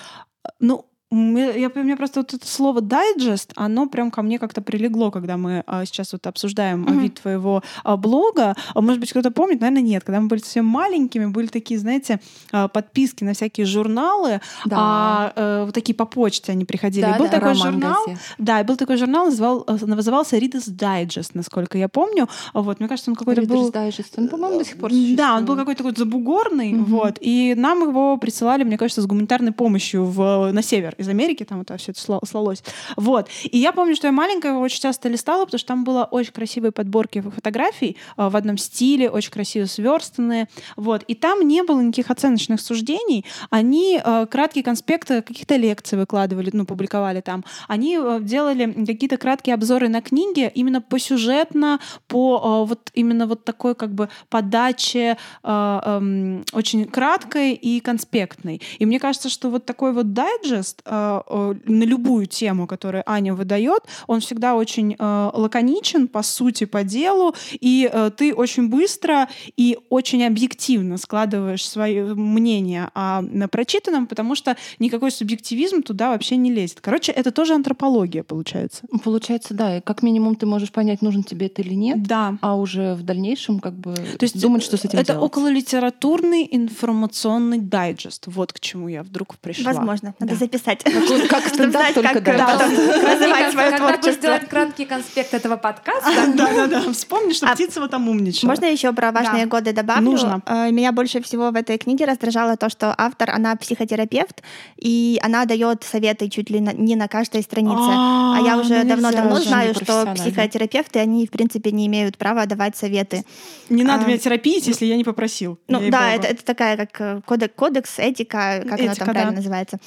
ну, я, у меня просто вот это слово дайджест, оно прям ко мне как-то прилегло, когда мы а, сейчас вот обсуждаем mm-hmm. вид твоего а, блога. А, может быть, кто-то помнит, наверное, нет. Когда мы были совсем маленькими, были такие, знаете, а, подписки на всякие журналы, да. а, а, вот такие по почте они приходили. Да, был да, такой журнал, да, и был такой журнал, называл, э, назывался Reader's Digest, насколько я помню. Вот, мне кажется, он какой-то Reader's был... Digest, он, по-моему, до сих пор существует. Да, он был какой-то такой забугорный, mm-hmm. вот, и нам его присылали, мне кажется, с гуманитарной помощью в, на север из Америки, там это все это слалось. Вот. И я помню, что я маленькая его очень часто листала, потому что там было очень красивые подборки фотографий э, в одном стиле, очень красиво сверстанные. Вот. И там не было никаких оценочных суждений. Они э, краткие конспекты каких-то лекций выкладывали, ну, публиковали там. Они э, делали какие-то краткие обзоры на книги именно по сюжетно, по вот именно вот такой как бы подаче очень краткой и конспектной. И мне кажется, что вот такой вот дайджест на любую тему, которую Аня выдает, он всегда очень э, лаконичен, по сути, по делу, и э, ты очень быстро и очень объективно складываешь свое мнение о прочитанном, потому что никакой субъективизм туда вообще не лезет. Короче, это тоже антропология, получается. Получается, да. И как минимум ты можешь понять, нужен тебе это или нет. Да. А уже в дальнейшем как бы То есть думать, что с этим это делать. около литературный информационный дайджест. Вот к чему я вдруг пришла. Возможно, надо Да. записать. Как- как Чтобы стендап, знать, только как да. потом развивать свое Когда творчество. делать краткий конспект этого подкаста, Да-да-да. Вспомни, что А Птицева там умничала. Можно еще про важные Да. годы добавлю? Нужно. Э, Меня больше всего в этой книге раздражало то, что автор, она психотерапевт, и она дает советы чуть ли не на каждой странице. А я уже ну давно-давно же, знаю, что психотерапевты, они, в принципе, не имеют права давать советы. Не надо А, меня терапить, если я не попросил. Ну да, это, такая как э, кодекс, этика, как она там да. правильно называется.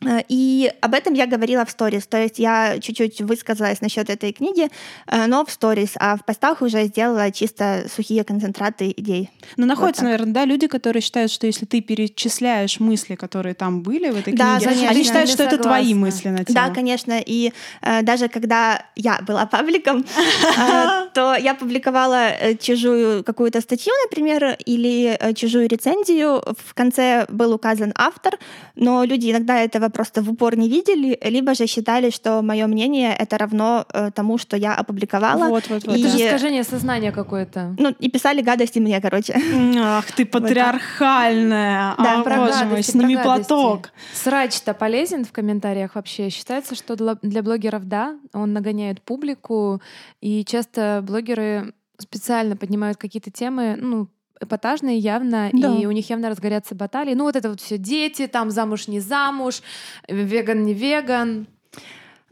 Э, И об этом я говорила в сторис, то есть я чуть-чуть высказалась насчет этой книги, э, но в сторис, а в постах уже сделала чисто сухие концентраты идей. Но находятся, так. наверное, да, люди, которые считают, что если ты перечисляешь мысли, которые там были в этой Да, книге, конечно. они считают, что это твои согласна. мысли на тему. Да, конечно. И э, даже когда я была пабликом, э, то я публиковала чужую какую-то статью, например, или чужую рецензию. В конце был указан автор, но люди иногда этого просто в упор не видели, либо же считали, что мое мнение это равно э, тому, что я опубликовала. Вот, вот, вот. И- это же искажение сознания какое-то. Ну, и писали гадости мне, короче. Ах ты патриархальная. Да, а, Про боже гадости, мой, про сними гадости. платок. Срач-то полезен в комментариях вообще? Считается, что для для блогеров да, он нагоняет публику, и часто блогеры специально поднимают какие-то темы, ну, эпатажные явно, Да. и у них явно разгорятся баталии. Ну, вот это вот все дети, там замуж не замуж, веган не веган.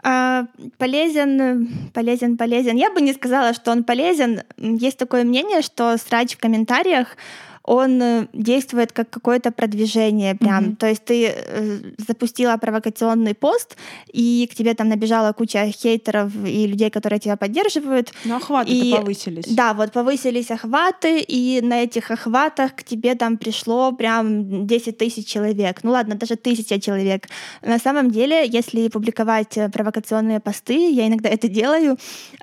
А, полезен, полезен, полезен. Я бы не сказала, что он полезен. Есть такое мнение, что срач в комментариях он э, действует как какое-то продвижение прям. Мгм. То есть ты э, запустила провокационный пост, и к тебе там набежала куча хейтеров и людей, которые тебя поддерживают. Ну, охваты-то И- повысились. Да, вот повысились охваты, и на этих охватах к тебе там пришло прям 10 тысяч человек. Ну ладно, даже тысяча человек. На самом деле, если публиковать э, провокационные посты, я иногда это делаю,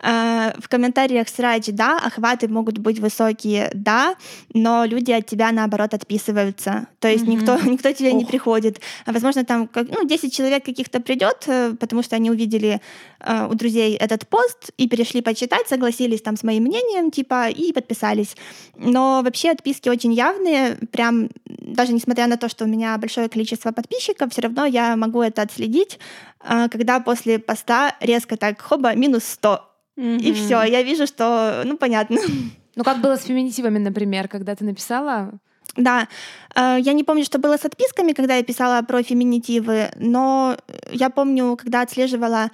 в комментариях срач, да, охваты могут быть высокие, да, но люди от тебя, наоборот, отписываются. То есть Мгм. никто, никто тебе не Ох. приходит. А, Возможно, там как, ну, 10 человек каких-то придет, э, потому что они увидели э, у друзей этот пост и перешли почитать, согласились там с моим мнением, типа, и подписались. Но вообще отписки очень явные, прям даже несмотря на то, что у меня большое количество подписчиков, все равно я могу это отследить, э, когда после поста резко так, хоба, минус 100. И Мгм. все, я вижу, что, ну, понятно. Ну, как было с феминитивами, например, когда ты написала Да, Э, я не помню, что было с отписками, когда я писала про феминитивы, но я помню, когда отслеживала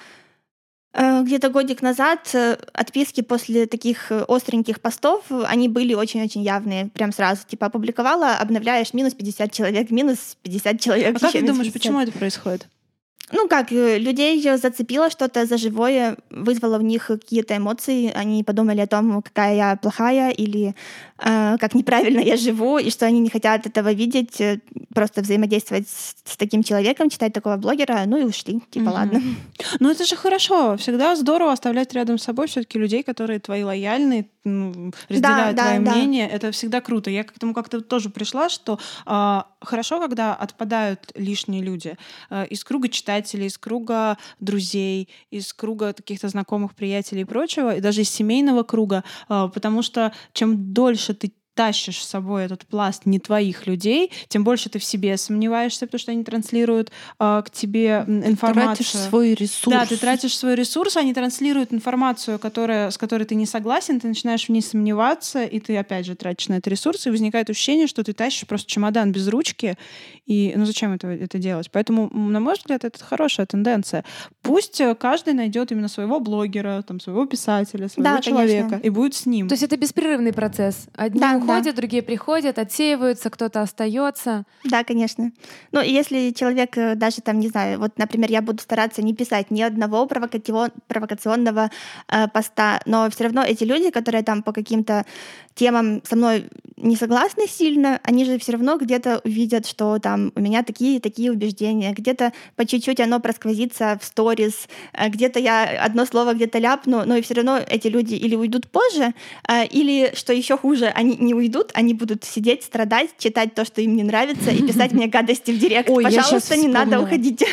э, где-то годик назад э, отписки после таких остреньких постов, они были очень-очень явные, прям сразу. Типа опубликовала, обновляешь, минус 50 человек, минус 50 человек. А как ты думаешь, 50. почему это происходит? Ну как, э, людей зацепило что-то за живое, вызвало в них какие-то эмоции, они подумали о том, какая я плохая или э, как неправильно я живу, и что они не хотят этого видеть, э, просто взаимодействовать с, с таким человеком, читать такого блогера, ну и ушли, типа Мгм. ладно. Ну, это же хорошо. Всегда здорово оставлять рядом с собой все-таки людей, которые твои лояльные, разделяют да, твое да. мнение. Это всегда круто. Я к этому как-то тоже пришла, что а, хорошо, когда отпадают лишние люди а, из круга читателей, из круга друзей, из круга каких-то знакомых, приятелей и прочего, и даже из семейного круга, а, потому что чем дольше ты тащишь с собой этот пласт не твоих людей, тем больше ты в себе сомневаешься, потому что они транслируют а, к тебе информацию. Тратишь свой ресурс. Да, ты тратишь свой ресурс, они транслируют информацию, которая, с которой ты не согласен, ты начинаешь в ней сомневаться, и ты опять же тратишь на это ресурсы, и возникает ощущение, что ты тащишь просто чемодан без ручки, и ну зачем это, это делать? Поэтому, на мой взгляд, это хорошая тенденция. Пусть э, каждый найдет именно своего блогера, там, своего писателя, своего Да, человека, конечно. и будет с ним. То есть это беспрерывный процесс. Одни Да, уходят, другие приходят, отсеиваются, кто-то остается. Да, конечно. Ну, если человек э, даже там, не знаю, вот, например, я буду стараться не писать ни одного провокационного э, поста, но все равно эти люди, которые там по каким-то темам со мной не согласны сильно, они же все равно где-то увидят, что там у меня такие такие убеждения, где-то по чуть-чуть оно просквозится в сторис, э, где-то я одно слово где-то ляпну, но и все равно эти люди или уйдут позже, э, или, что еще хуже, они не уйдут, они будут сидеть, страдать, читать то, что им не нравится, и писать мне гадости в директ. Ой, Пожалуйста, не надо, вспомнила. уходите.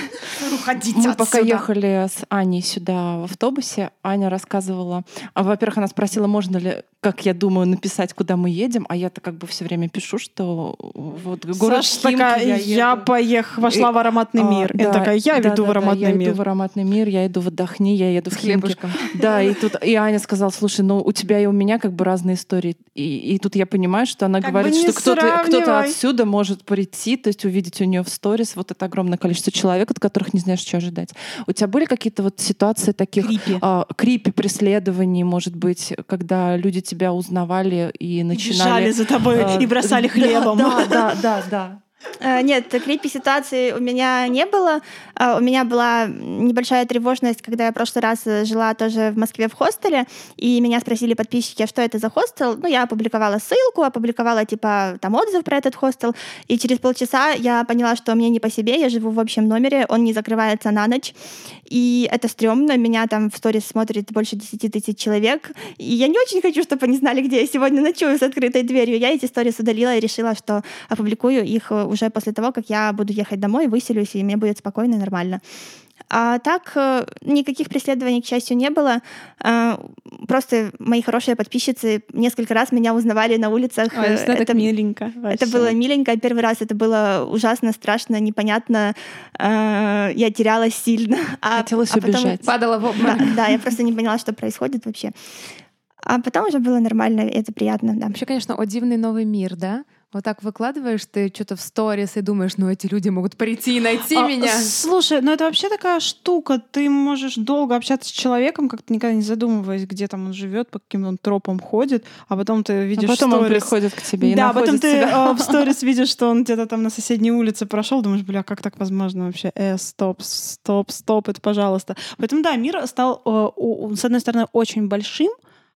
Уходите Мы пока ехали с Аней сюда в автобусе, Аня рассказывала, а, во-первых, она спросила, можно ли, как я думаю, написать, куда мы едем, а я-то как бы все время пишу, что вот город Саша Химки, такая, я, еду. поехала, вошла И- в ароматный А, мир. Да, такая, я да, веду да, в ароматный да, я мир. иду в ароматный мир, я иду в отдохни, я еду в Химки. Да, и тут и Аня сказала, слушай, ну у тебя и у меня как бы разные истории. И, и тут я понимаю, что она Как говорит, что кто-то, кто-то отсюда может прийти, то есть увидеть у нее в сторис вот это огромное количество человек, от которых не знаешь, что ожидать. У тебя были какие-то вот ситуации таких Крипи. а, крипи, преследований, может быть, когда люди тебя узнавали и начинали... Бежали за тобой а, и бросали хлебом. Да, да, да, да. Э, Нет, крипи ситуации у меня не было. А, У меня была небольшая тревожность, когда я в прошлый раз э, жила тоже в Москве в хостеле, и меня спросили подписчики, а что это за хостел. Ну, я опубликовала ссылку, опубликовала, типа, там отзыв про этот хостел, и через полчаса я поняла, что мне не по себе, я живу в общем номере, он не закрывается на ночь, и это стрёмно, меня там в сторис смотрит больше 10 тысяч человек, и я не очень хочу, чтобы они знали, где я сегодня ночую с открытой дверью. Я эти сторис удалила и решила, что опубликую их э, уже после того, как я буду ехать домой, выселюсь, и мне будет спокойно и нормально. А так э, никаких преследований, к счастью, не было. Э, Просто мои хорошие подписчицы несколько раз меня узнавали на улицах. Ой, Э, это так миленько. это вообще. было миленько. Первый раз это было ужасно, страшно, непонятно. Я терялась сильно. А, Хотелось а потом- убежать. Падала в Да, обморок. да, я просто не поняла, что происходит вообще. А потом уже было нормально, это приятно, да. Вообще, конечно, о дивный новый мир, да? Вот так выкладываешь ты что-то в сторис и думаешь, ну эти люди могут прийти и найти А, меня. Слушай, ну это вообще такая штука. Ты можешь долго общаться с человеком, как-то никогда не задумываясь, где там он живет, по каким он тропам ходит, а потом ты А видишь потом он приходит к тебе и да, потом находит ты тебя. э, в сторис видишь, что он где-то там на соседней улице прошел, думаешь, бля, как так возможно вообще? Э, стоп, стоп, стоп, это пожалуйста. Поэтому да, мир стал, э, с одной стороны, очень большим,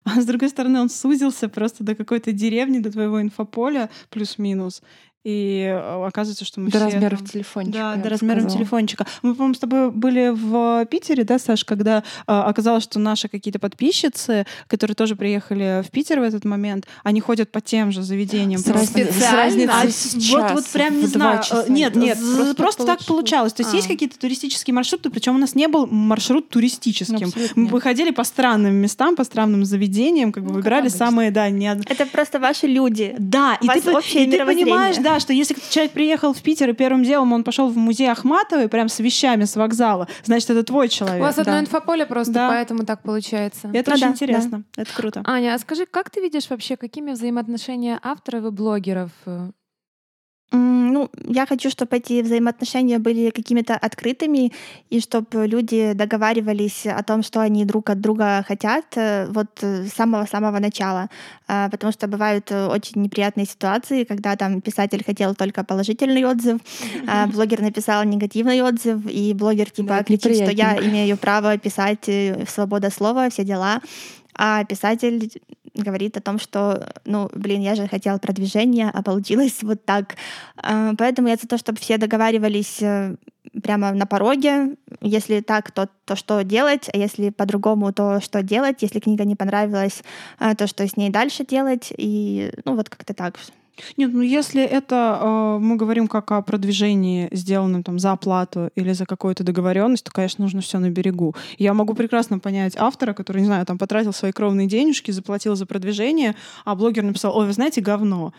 а с другой стороны, он сузился просто до какой-то деревни, до твоего инфополя, плюс-минус. И э, оказывается, что мы До все размеров там- телефончика. Да, я до размеров сказала. телефончика. Мы, по-моему, с тобой были в Питере, да, Саш, когда э, оказалось, что наши какие-то подписчицы, которые тоже приехали в Питер в этот момент, они ходят по тем же заведениям. С, Специально? разницей А сейчас, вот, вот прям не в два знаю. часа. Э, Нет, Нет, з- просто просто, так так получалось. То есть А. есть какие-то туристические маршруты, причем у нас не был маршрут туристическим. Абсолютно Мы нет. выходили по странным местам, по странным заведениям, как бы Ну, выбирали самые, да, не Это просто ваши люди. да, и ты, и ты понимаешь, да, что если человек приехал в Питер и первым делом он пошел в музей Ахматовой прям с вещами с вокзала, значит, это твой У человек. вас одно да. инфополе просто, Да. поэтому так получается. Это Ну очень да, интересно. Это круто. Аня, а скажи, как ты видишь вообще, какими взаимоотношения авторов и блогеров? Ну, я хочу, чтобы эти взаимоотношения были какими-то открытыми, и чтобы люди договаривались о том, что они друг от друга хотят, э, вот э, с самого-самого начала. А, Потому что бывают э, очень неприятные ситуации, когда там писатель хотел только положительный отзыв, а блогер написал негативный отзыв, и блогер типа Да, кричит, что я имею право писать свобода слова, все дела. А писатель говорит о том, что, ну, блин, я же хотел продвижения, а получилось вот так. А, Поэтому я за то, чтобы все договаривались э, прямо на пороге. Если так, то, то что делать, а если по-другому, то что делать. Если книга не понравилась, а, то что с ней дальше делать. И, ну, вот как-то так. Нет, ну если это э, мы говорим как о продвижении, сделанном там за оплату или за какую-то договоренность, то, конечно, нужно все на берегу. Я могу прекрасно понять автора, который, не знаю, там потратил свои кровные денежки, заплатил за продвижение, а блогер написал, ой, вы знаете, говно.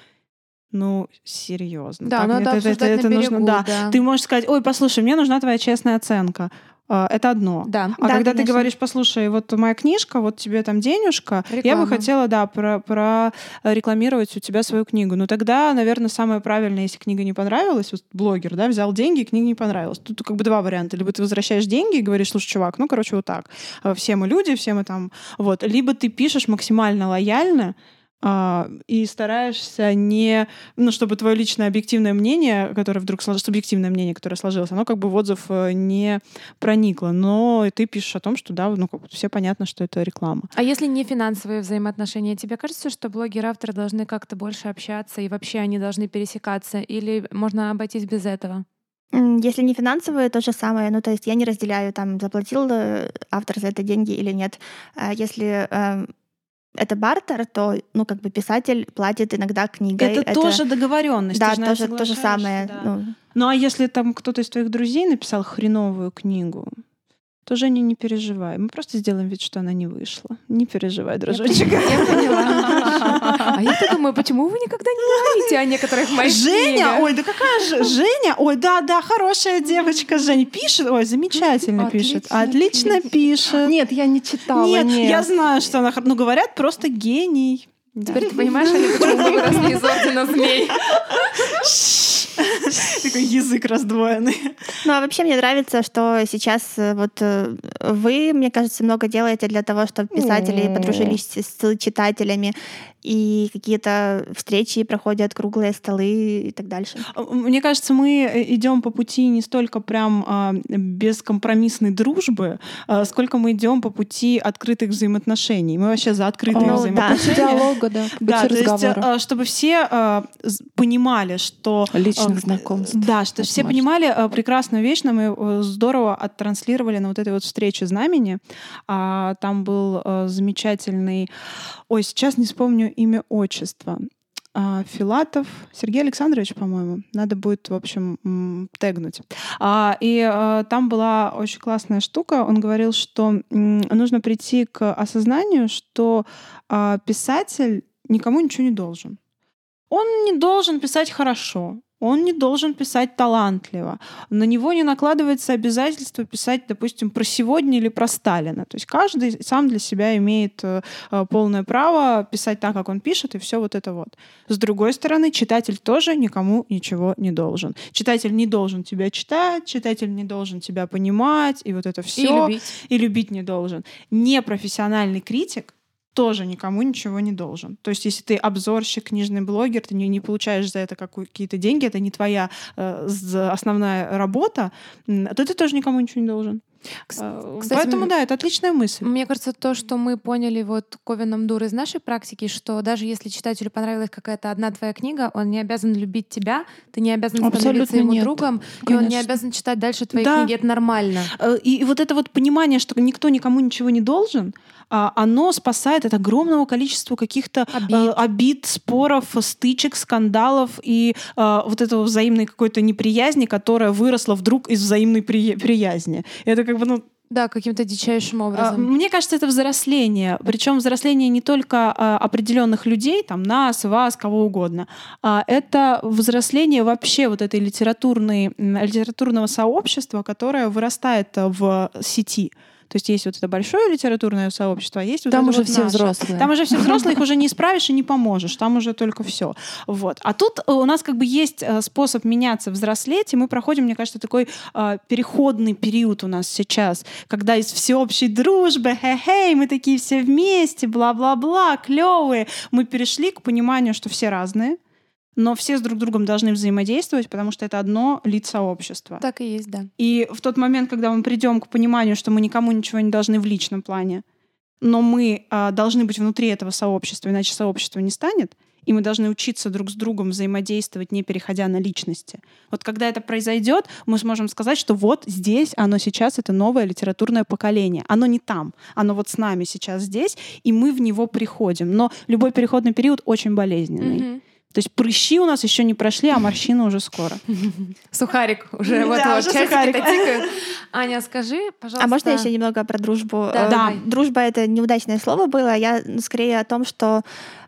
Ну, серьезно. Да, так надо это, это- обсуждать это на нужно, берегу, да. да. Ты можешь сказать, ой, послушай, мне нужна твоя честная оценка. Э, Это одно. Да. А Да, когда ты конечно. говоришь, послушай, вот моя книжка, вот тебе там денежка, я Реклама. бы хотела, да, про, про рекламировать у тебя свою книгу. Ну тогда, наверное, самое правильное, если книга не понравилась, вот блогер, да, взял деньги, книга не понравилась. Тут как бы два варианта. Либо ты возвращаешь деньги и говоришь, слушай, чувак, ну, короче, вот так. Э, Все мы люди, все мы там... Вот. Либо ты пишешь максимально лояльно, а, и стараешься не, ну, чтобы твое личное объективное мнение, которое вдруг сложилось, субъективное мнение, которое сложилось, оно как бы в отзыв э, не проникло. Но ты пишешь о том, что да, ну, как бы все понятно, что это реклама. А если не финансовые взаимоотношения, тебе кажется, что блогеры-авторы должны как-то больше общаться и вообще они должны пересекаться? Или можно обойтись без этого? Если не финансовые, то же самое. Ну, то есть я не разделяю, там, заплатил э, автор за это деньги или нет. А если эм, это бартер, то, ну, как бы писатель платит иногда книгой. Это, это... тоже договоренность. Да, тоже то же самое. Да. Ну. ну, а если там кто-то из твоих друзей написал хреновую книгу, то Женя, не переживай. Мы просто сделаем вид, что она не вышла. Не переживай, дружочек. Я поняла. А я думаю, почему вы никогда не говорите о некоторых моих Женя, ой, да какая же Женя? Ой, да, да, хорошая девочка Женя. Пишет, ой, замечательно пишет. Отлично пишет. Нет, я не читала. Нет, я знаю, что она... Ну, говорят, просто гений. Теперь ты понимаешь, почему мы выросли из ордена змей? Такой язык раздвоенный. Ну, а вообще мне нравится, что сейчас э, вот э, вы, мне кажется, много делаете для того, чтобы писатели подружились с читателями и какие-то встречи проходят, круглые столы и так дальше. А, мне кажется, мы э, идем по пути не столько прям а, бескомпромиссной дружбы, а, сколько мы идем по пути открытых взаимоотношений. Мы вообще за открытые О, взаимоотношения. Да. диалога, да, да то есть, а, чтобы все а, понимали, что... Личных знакомств. Да, что все понимали а, прекрасную вещь, нам мы э, здорово оттранслировали на вот этой вот встрече знамени. А, там был а, замечательный... Ой, сейчас не вспомню имя, отчество. А, Филатов Сергей Александрович, по-моему. Надо будет, в общем, тегнуть. А, и а, там была очень классная штука. Он говорил, что нужно прийти к осознанию, что писатель никому ничего не должен. Он не должен писать хорошо он не должен писать талантливо. На него не накладывается обязательство писать, допустим, про сегодня или про Сталина. То есть каждый сам для себя имеет э, э, полное право писать так, как он пишет, и все вот это вот. С другой стороны, читатель тоже никому ничего не должен. Читатель не должен тебя читать, читатель не должен тебя понимать, и вот это все. И любить. И любить не должен. Непрофессиональный критик тоже никому ничего не должен. То есть, если ты обзорщик, книжный блогер, ты не, не получаешь за это какие-то деньги, это не твоя э, основная работа, то ты тоже никому ничего не должен. Э, кстати, Поэтому, да, это отличная мысль. Мне кажется, то, что мы поняли вот Ковином Дур из нашей практики, что даже если читателю понравилась какая-то одна твоя книга, он не обязан любить тебя, ты не обязан становиться Абсолютно ему нет. другом, Конечно. и он не обязан читать дальше твои да. книги. Это нормально. Э, и вот это вот понимание, что никто никому ничего не должен, оно спасает от огромного количества каких-то э, обид. обид, споров, стычек, скандалов и вот этого взаимной какой-то неприязни, которая выросла вдруг из взаимной приязни. Это как бы, ну, да, каким-то дичайшим образом. Мне кажется, это взросление. Причем взросление не только а, определенных людей, там нас, вас, кого угодно. А это взросление вообще вот этой литературной, литературного сообщества, которое вырастает в сети. То есть есть вот это большое литературное сообщество, а есть вот Там это уже вот все наше. взрослые. Там уже все взрослые, их уже не исправишь и не поможешь. Там уже только все. Вот. А тут э, у нас как бы есть э, способ меняться, взрослеть, и мы проходим, мне кажется, такой э, переходный период у нас сейчас, когда из всеобщей дружбы, хе-хей, мы такие все вместе, бла-бла-бла, клевые, мы перешли к пониманию, что все разные, но все с друг другом должны взаимодействовать, потому что это одно лицо общества. Так и есть, да. И в тот момент, когда мы придем к пониманию, что мы никому ничего не должны в личном плане, но мы а, должны быть внутри этого сообщества, иначе сообщество не станет, и мы должны учиться друг с другом взаимодействовать, не переходя на личности. Вот когда это произойдет, мы сможем сказать, что вот здесь, оно сейчас, это новое литературное поколение. Оно не там, оно вот с нами сейчас здесь, и мы в него приходим. Но любой переходный период очень болезненный. Mm-hmm. То есть прыщи у нас еще не прошли, а морщины уже скоро. Сухарик уже вот вот сухарик. Аня, скажи, пожалуйста. А можно еще немного про дружбу? Да. Дружба — это неудачное слово было. Я скорее о том, что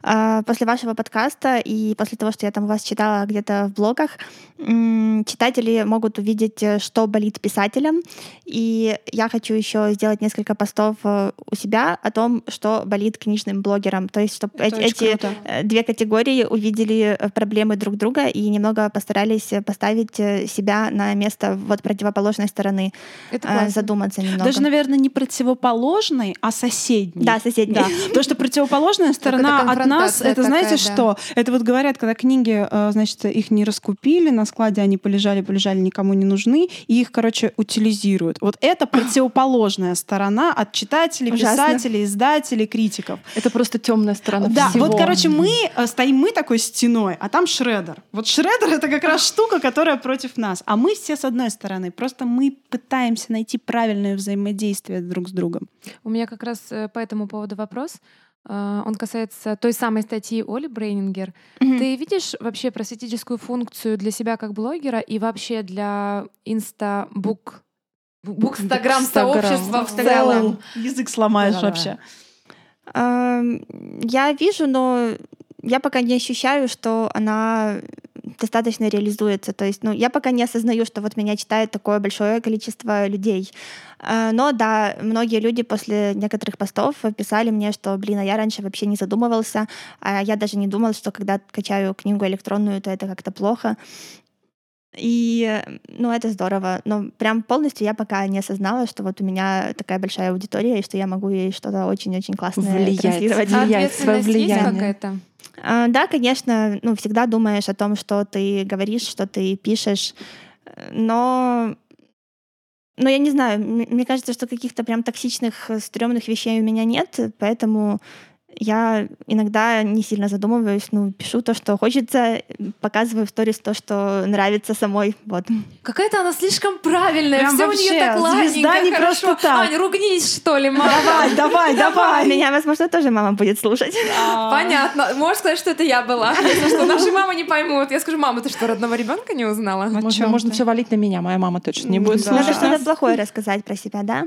а, после вашего подкаста и после того, что я там у вас читала где-то в блогах, читатели могут увидеть, э, что болит писателям. И я хочу еще сделать несколько постов э, у себя о том, что болит книжным блогерам. То есть, чтобы эти, э, две категории увидели проблемы друг друга и немного постарались поставить себя на место вот противоположной стороны. Это задуматься немного. Даже, наверное, не противоположной, а соседней. Да, соседней. Да. Потому что противоположная сторона одна нас это, знаете что? Это вот говорят, когда книги, э, значит, их не раскупили, на складе они полежали, полежали, никому не нужны, и их, короче, утилизируют. Вот это противоположная сторона от читателей, писателей, издателей, критиков. Это просто темная сторона Да, всего. вот, короче, мы э, стоим мы такой стеной, а там шредер. Вот шредер это как раз штука, которая против нас. А мы все с одной стороны. Просто мы пытаемся найти правильное взаимодействие друг с другом. У меня как раз э, по этому поводу вопрос. Э, Он касается той самой статьи Оли Брейнингер. Мгм. Ты видишь вообще просветительскую функцию для себя как блогера и вообще для инста-бук букстаграм сообщества в целом? Язык сломаешь Да-да-да. вообще. Ам, Я вижу, но я пока не ощущаю, что она достаточно реализуется. То есть, ну, я пока не осознаю, что вот меня читает такое большое количество людей. А, Но да, многие люди после некоторых постов писали мне, что, блин, а я раньше вообще не задумывался, а я даже не думал, что когда качаю книгу электронную, то это как-то плохо. И, ну, это здорово. Но прям полностью я пока не осознала, что вот у меня такая большая аудитория, и что я могу ей что-то очень-очень классное Влиять. транслировать. А А Влияет свое ответственность есть влияние. какая-то? А, Да, конечно, ну, всегда думаешь о том, что ты говоришь, что ты пишешь, э, но но я не знаю, мне кажется, что каких-то прям токсичных, э, стрёмных вещей у меня нет, поэтому я иногда не сильно задумываюсь, ну, пишу то, что хочется, показываю в сторис то, что нравится самой, вот. Какая-то она слишком правильная, Прям все у вообще, нее так ладненько, звезда не хорошо. просто так. Ань, ругнись, что ли, мама. Давай, давай, давай. Меня, возможно, тоже мама будет слушать. Понятно. Можешь сказать, что это я была. Если что, наши мамы не поймут. Я скажу, мама, ты что, родного ребенка не узнала? Можно, все валить на меня, моя мама точно не будет. Надо слушать. что-то плохое рассказать про себя, да?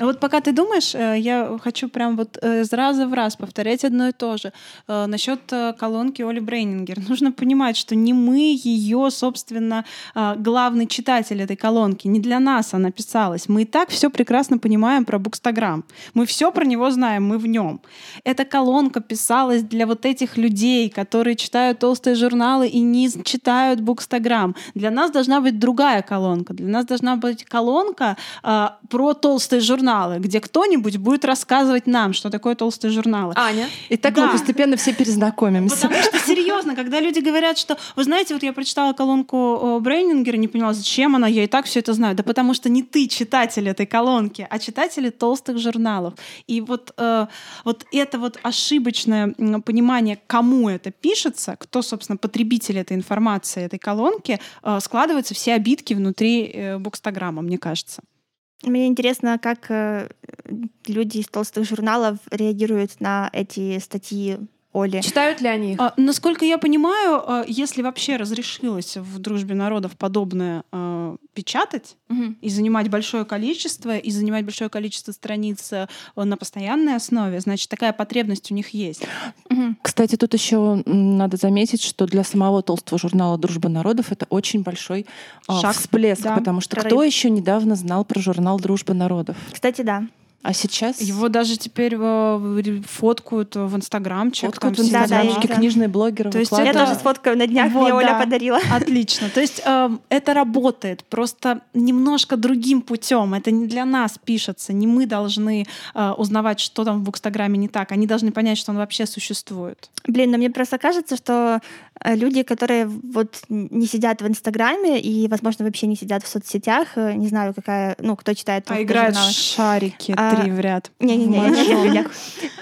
А Вот пока ты думаешь, э, я хочу прям вот э, из раза в раз повторять одно и то же. Э, Насчет колонки Оли Брейнингер. Нужно понимать, что не мы ее, собственно, главный читатель этой колонки. Не для нас она писалась. Мы и так все прекрасно понимаем про Букстаграм. Мы все про него знаем, мы в нем. Эта колонка писалась для вот этих людей, которые читают толстые журналы и не читают Букстаграм. Для нас должна быть другая колонка. Для нас должна быть колонка про толстые журналы, где кто-нибудь будет рассказывать нам, что такое толстые журналы. Аня? И так Да. мы постепенно все перезнакомимся. Потому что серьезно, когда люди говорят, что, вы знаете, вот я прочитала колонку Брейнингера, не поняла, зачем она, я и так все это знаю. Да потому что не ты читатель этой колонки, а читатели толстых журналов. И вот, э, вот это вот ошибочное понимание, кому это пишется, кто, собственно, потребитель этой информации, этой колонки, э, складываются все обидки внутри э, букстаграмма, мне кажется. Мне интересно, как э, люди из толстых журналов реагируют на эти статьи Оли. Читают ли они их? А, насколько я понимаю, а, если вообще разрешилось в дружбе народов подобное а, печатать Мгм. и занимать большое количество, и занимать большое количество страниц э, на постоянной основе, значит, такая потребность у них есть. Мгм. Кстати, тут еще надо заметить, что для самого толстого журнала Дружба народов это очень большой а, Шаг, всплеск, да, потому что прорыв. кто еще недавно знал про журнал Дружба народов? Кстати, да. А сейчас Его даже теперь э, фоткают в Инстаграмчик. фоткают в там Да, да, инстаграмчике, я видела. книжные блогеры То есть Я выкладывают. тоже сфоткаю на днях, Вот, мне Оля да. подарила. Отлично. То есть эм, это работает, просто немножко другим путем. Это не для нас пишется. Не мы должны э, узнавать, что там в Инстаграме не так. Они должны понять, что он вообще существует. Блин, но мне просто кажется, что э, люди, которые вот не сидят в Инстаграме и, возможно, вообще не сидят в соцсетях, э, не знаю, какая, ну, кто читает А играют журналы. шарики А, три в ряд. Не-не-не.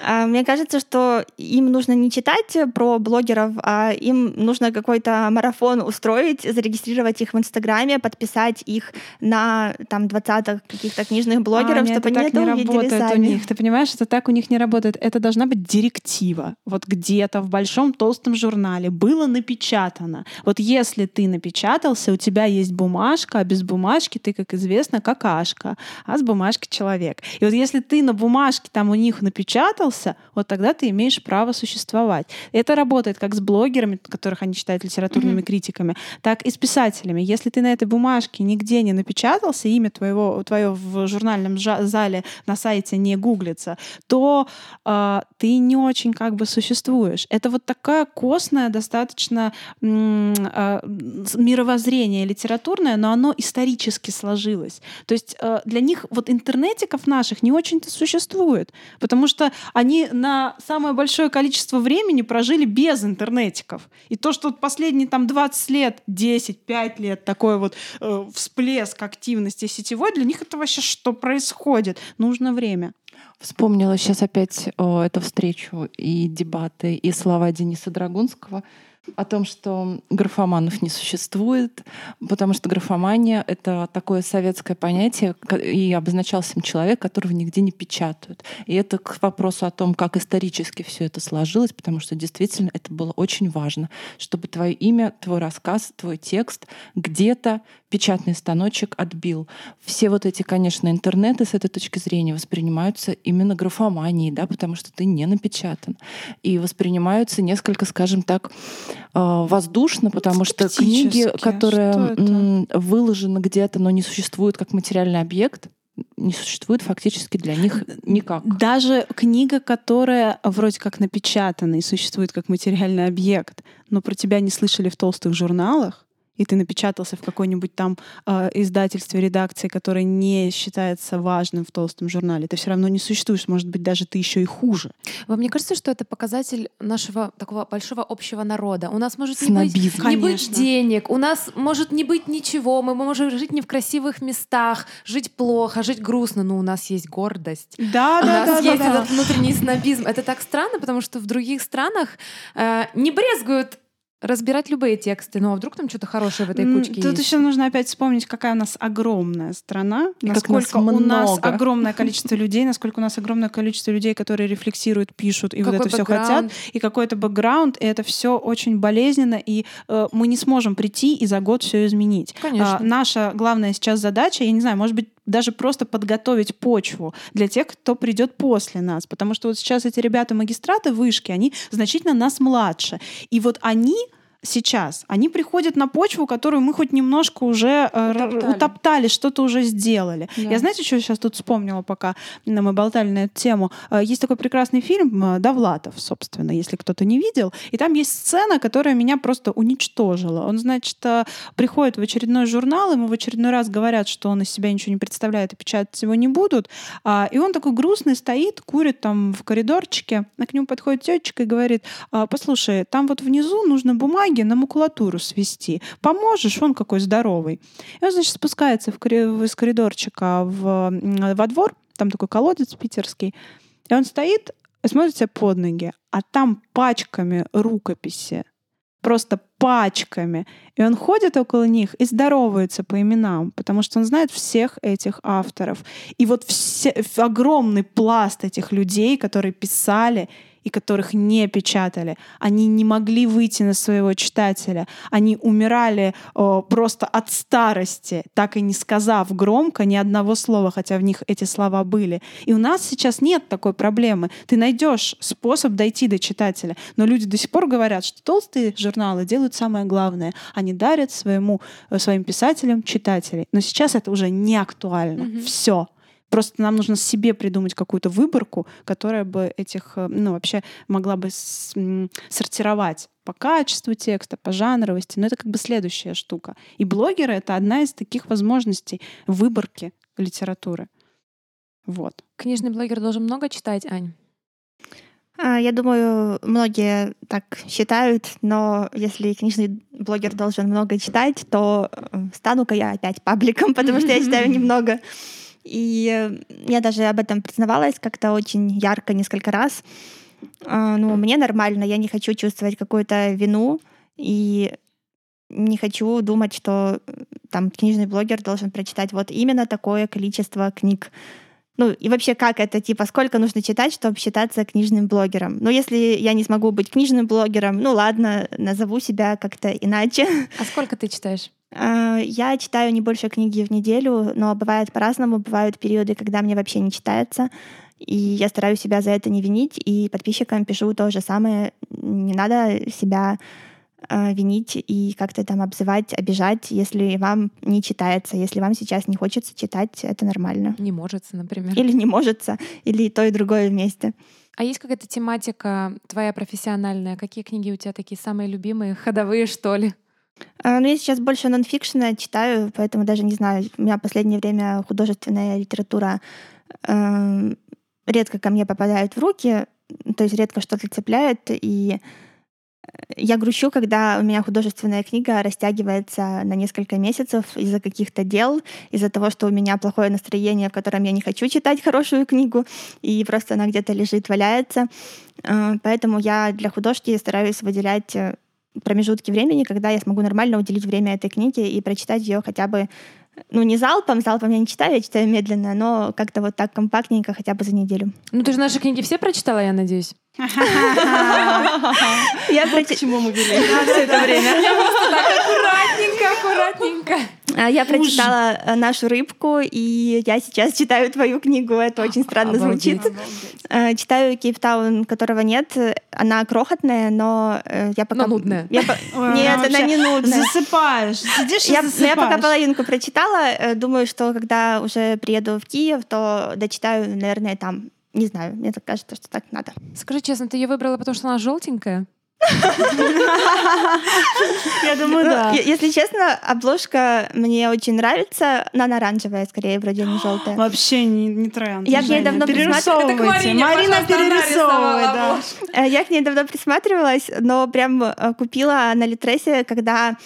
А, Мне кажется, что им нужно не читать про блогеров, а им нужно какой-то марафон устроить, зарегистрировать их в Инстаграме, подписать их на там 20 каких-то книжных блогеров, Аня, чтобы они это не увидели сами. у них. Ты понимаешь, это так у них не работает. Это должна быть директива. Вот где-то в большом толстом журнале было напечатано. Вот если ты напечатался, у тебя есть бумажка, а без бумажки ты, как известно, какашка, а с бумажки человек. И вот если ты на бумажке там у них напечатался, вот тогда ты имеешь право существовать. Это работает как с блогерами, которых они считают литературными критиками, так и с писателями. Если ты на этой бумажке нигде не напечатался, имя твоего, твое в журнальном зале на сайте не гуглится, то э, ты не очень как бы существуешь. Это вот такая костная достаточно м, э, мировоззрение литературное, но оно исторически сложилось. То есть э, для них вот интернетиков наших не очень-то существует, потому что они на самое большое количество времени прожили без интернетиков. И то, что последние там 20 лет, 10, 5 лет такой вот э, всплеск активности сетевой, для них это вообще что происходит? Нужно время. Вспомнила сейчас опять о, эту встречу и дебаты, и слова Дениса Драгунского о том, что графоманов не существует, потому что графомания — это такое советское понятие, и обозначался им человек, которого нигде не печатают. И это к вопросу о том, как исторически все это сложилось, потому что действительно это было очень важно, чтобы твое имя, твой рассказ, твой текст где-то печатный станочек отбил. Все вот эти, конечно, интернеты с этой точки зрения воспринимаются именно графоманией, да, потому что ты не напечатан. И воспринимаются несколько, скажем так, а, воздушно, потому что книги, которые выложены где-то, но не существуют как материальный объект, не существует фактически для них никак. Даже книга, которая вроде как напечатана и существует как материальный объект, но про тебя не слышали в толстых журналах, и ты напечатался в какой-нибудь там э, издательстве, редакции, которое не считается важным в толстом журнале, ты все равно не существуешь. Может быть, даже ты еще и хуже. Вам не кажется, что это показатель нашего такого большого общего народа? У нас может не быть, не быть денег, у нас может не быть ничего, мы можем жить не в красивых местах, жить плохо, жить грустно, но у нас есть гордость. Да, у да, нас да, есть да, этот да. внутренний снобизм. Это так странно, потому что в других странах э, не брезгуют разбирать любые тексты. Ну а вдруг там что-то хорошее в этой кучке Тут есть? еще нужно опять вспомнить, какая у нас огромная страна, И насколько нас у нас огромное количество людей, насколько у нас огромное количество людей, которые рефлексируют, пишут и вот Какой это все бэкграунд. хотят, и какой-то бэкграунд, и это все очень болезненно, и э, мы не сможем прийти и за год все изменить. Конечно. А, наша главная сейчас задача, я не знаю, может быть, даже просто подготовить почву для тех, кто придет после нас. Потому что вот сейчас эти ребята-магистраты вышки, они значительно нас младше. И вот они сейчас, они приходят на почву, которую мы хоть немножко уже э, Утоптали. утоптали, что-то уже сделали. Да. Я знаете, что сейчас тут вспомнила, пока мы болтали на эту тему? Э, Есть такой прекрасный фильм э, «Довлатов», собственно, если кто-то не видел. И там есть сцена, которая меня просто уничтожила. Он, значит, приходит в очередной журнал, ему в очередной раз говорят, что он из себя ничего не представляет и печатать его не будут. А, И он такой грустный стоит, курит там в коридорчике, а к нему подходит тетечка и говорит, «А, послушай, там вот внизу нужно бумаги на макулатуру свести. Поможешь? Он какой здоровый. И он, значит, спускается в кори- из коридорчика в, во двор, там такой колодец питерский, и он стоит и смотрит себе под ноги, а там пачками рукописи, просто пачками. И он ходит около них и здоровается по именам, потому что он знает всех этих авторов. И вот все, огромный пласт этих людей, которые писали и которых не печатали, они не могли выйти на своего читателя. Они умирали о, просто от старости, так и не сказав громко ни одного слова, хотя в них эти слова были. И у нас сейчас нет такой проблемы. Ты найдешь способ дойти до читателя. Но люди до сих пор говорят, что толстые журналы делают самое главное. Они дарят своему, э, своим писателям читателей. Но сейчас это уже не актуально. Мгм. Все. Просто нам нужно себе придумать какую-то выборку, которая бы этих, э, ну, вообще могла бы сортировать по качеству текста, по жанровости. Но это как бы следующая штука. И блогеры — это одна из таких возможностей выборки литературы. Вот. Книжный блогер должен много читать, Ань? А, Я думаю, многие так считают, но если книжный блогер должен много читать, то э, стану-ка я опять пабликом, потому что я читаю немного. И я даже об этом признавалась как-то очень ярко несколько раз. А, Ну, мне нормально, я не хочу чувствовать какую-то вину и не хочу думать, что там книжный блогер должен прочитать вот именно такое количество книг. Ну и вообще, как это, типа, сколько нужно читать, чтобы считаться книжным блогером? Ну, если я не смогу быть книжным блогером, ну ладно, назову себя как-то иначе. А сколько ты читаешь? А, Я читаю не больше книги в неделю, но бывает по-разному. Бывают периоды, когда мне вообще не читается. И я стараюсь себя за это не винить. И подписчикам пишу то же самое. Не надо себя винить и как-то там обзывать, обижать, если вам не читается, если вам сейчас не хочется читать, это нормально. Не может, например. Или не может, или то, и другое вместе. А есть какая-то тематика твоя профессиональная? Какие книги у тебя такие самые любимые, ходовые, что ли? А, ну, я сейчас больше нонфикшена читаю, поэтому даже не знаю, у меня в последнее время художественная литература э, редко ко мне попадает в руки, то есть редко что-то цепляет, и я грущу, когда у меня художественная книга растягивается на несколько месяцев из-за каких-то дел, из-за того, что у меня плохое настроение, в котором я не хочу читать хорошую книгу, и просто она где-то лежит, валяется. Э, поэтому я для художки стараюсь выделять э, промежутки времени, когда я смогу нормально уделить время этой книге и прочитать ее хотя бы ну, не залпом, залпом я не читаю, я читаю медленно, но как-то вот так компактненько хотя бы за неделю. Ну, ты же наши книги все прочитала, я надеюсь? Я к чему мы вели все это время. Я просто так аккуратненько, аккуратненько. А, я прочитала э, нашу рыбку, и я сейчас читаю твою книгу. Это очень странно звучит. Э, читаю Кейптаун, которого нет. Она крохотная, но э, я пока... Но нудная. Я... Ой, нет, она, она не нудная. Засыпаешь. Сидишь и я, засыпаешь. Я пока половинку прочитала. Думаю, что когда уже приеду в Киев, то дочитаю, наверное, там не знаю, мне так кажется, что так надо. Скажи честно, ты ее выбрала, потому что она желтенькая? Я думаю, да. Если честно, обложка мне очень нравится, но она оранжевая, скорее, вроде не желтая. Вообще не, не тренд. Я к ней давно присматривалась. Марина перерисовывает. Э, я к ней давно присматривалась, но прям э, купила на Литресе, когда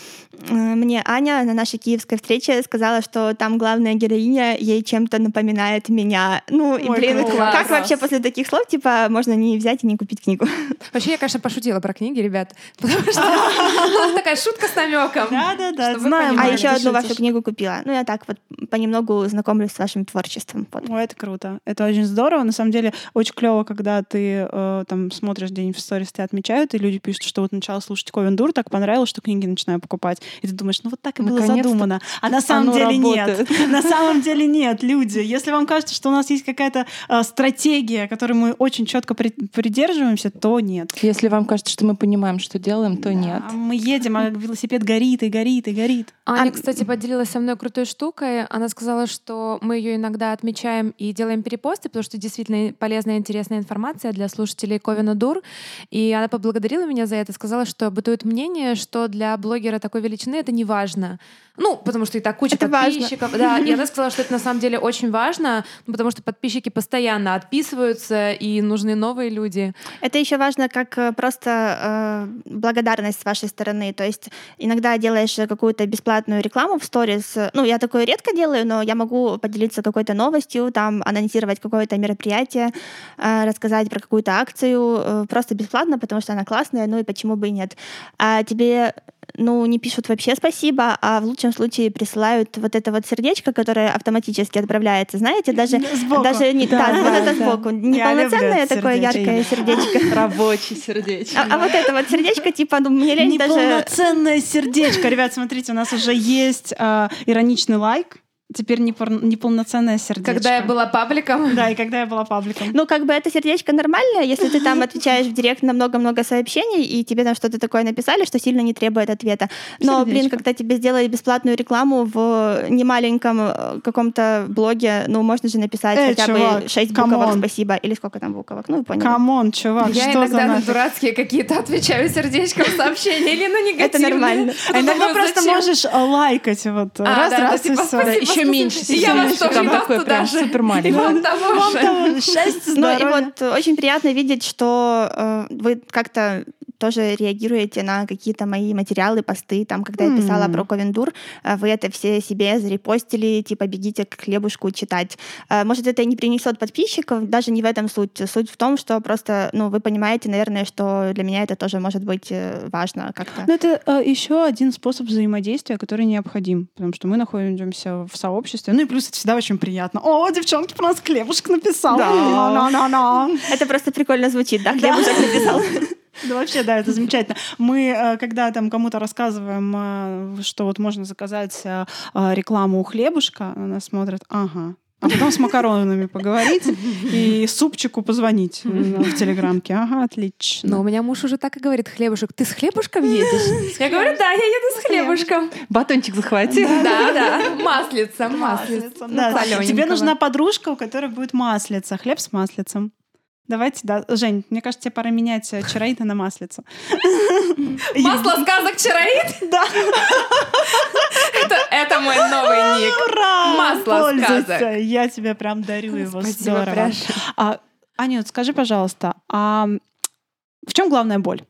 э, мне Аня на нашей киевской встрече сказала, что там главная героиня ей чем-то напоминает меня. Ну, и, блин, как вообще после таких слов, типа, можно не взять и не купить книгу? Вообще, я, конечно, пошутила про книги, ребят, потому что такая шутка с намеком. Да-да-да, знаем. А еще одну вашу книгу купила. Ну, я так вот понемногу знакомлюсь с вашим творчеством. Ой, это круто. Это очень здорово. На самом деле, очень клево, когда ты э, там смотришь день в сторис, тебя отмечают, и люди пишут, что вот начала слушать Ковен Дур, так понравилось, что книги начинаю покупать. И ты думаешь, ну вот так и было задумано. А на самом деле нет. На самом деле нет, люди. Если вам кажется, что у нас есть какая-то э, стратегия, которой мы очень четко придерживаемся, то нет. Если вам кажется, что мы понимаем, что делаем, то нет. Мы едем, а велосипед горит и горит и горит. Аня, кстати, поделилась со мной крутой штукой. Она сказала, что мы ее иногда отмечаем и делаем перепосты, потому что действительно полезная и интересная информация для слушателей Ковина Дур. И она поблагодарила меня за это, сказала, что бытует мнение, что для блогера такой величины это не важно. Ну, потому что и так куча это подписчиков. Важно. Да, и она сказала, что это на самом деле очень важно, ну, потому что подписчики постоянно отписываются, и нужны новые люди. Это еще важно как э, просто э, благодарность с вашей стороны. То есть иногда делаешь какую-то бесплатную рекламу в сторис. Ну, я такое редко делаю, но я могу поделиться какой-то новостью, там, анонсировать какое-то мероприятие, э, рассказать про какую-то акцию э, просто бесплатно, потому что она классная, ну и почему бы и нет. А тебе ну, не пишут вообще спасибо, а в лучшем случае присылают вот это вот сердечко, которое автоматически отправляется, знаете, даже, сбоку. даже не, да, да, вот да, это сбоку, неполноценное такое сердечко. яркое сердечко. Рабочее сердечко. А, а вот это вот сердечко, типа, ну, мне лень даже... Неполноценное сердечко. Ребят, смотрите, у нас уже есть э, ироничный лайк, теперь непор... неполноценное сердечко. Когда я была пабликом. Да, и когда я была пабликом. Ну, как бы это сердечко нормальное, если ты там отвечаешь в директ на много-много сообщений, и тебе там что-то такое написали, что сильно не требует ответа. Но, сердечко. блин, когда тебе сделали бесплатную рекламу в немаленьком э, каком-то блоге, ну, можно же написать Эй, хотя чувак, бы 6 буквок спасибо, или сколько там буквок, ну, понял. Come on, чувак, я что иногда за на дурацкие какие-то отвечаю сердечком сообщения или на негативные. Это нормально. А иногда просто можешь лайкать вот а, раз, да, раз, да, типа, и все. Еще меньше я вас тоже там такой прям супер маленький. И вам того же. Ну и вот очень приятно видеть, что э, вы как-то тоже реагируете на какие-то мои материалы, посты. Там, когда я писала про Ковендур, э, вы это все себе зарепостили, типа бегите к хлебушку читать. Э, Может, это и не принесет подписчиков, даже не в этом суть. Суть в том, что просто, ну, вы понимаете, наверное, что для меня это тоже может быть э, важно как-то. Но это э, еще один способ взаимодействия, который необходим, потому что мы находимся в сообществе. Ну и плюс это всегда очень приятно. О, девчонки про нас хлебушек написал. Да. На-на-на-на. Это просто прикольно звучит, да? Хлебушек написал. Да вообще, да, это замечательно. Мы, э, когда там кому-то рассказываем, э, что вот можно заказать э, рекламу у хлебушка, на нас смотрят, ага, А потом с макаронами поговорить и супчику позвонить в телеграмке. Ага, отлично. Но у меня муж уже так и говорит, хлебушек, ты с хлебушком едешь? Я говорю, да, я еду с хлебушком. Батончик захвати. Да, да, маслица, маслица. Да. солененького. Тебе нужна подружка, у которой будет маслица, хлеб с маслицем. Давайте, да. Жень, мне кажется, тебе пора менять э, чароита на маслицу. Масло сказок Чароид? Да. Это, мой новый ник. Ура! Масло сказок. Я тебе прям дарю его. Здорово. А, Анют, скажи, пожалуйста, а в чем главная боль?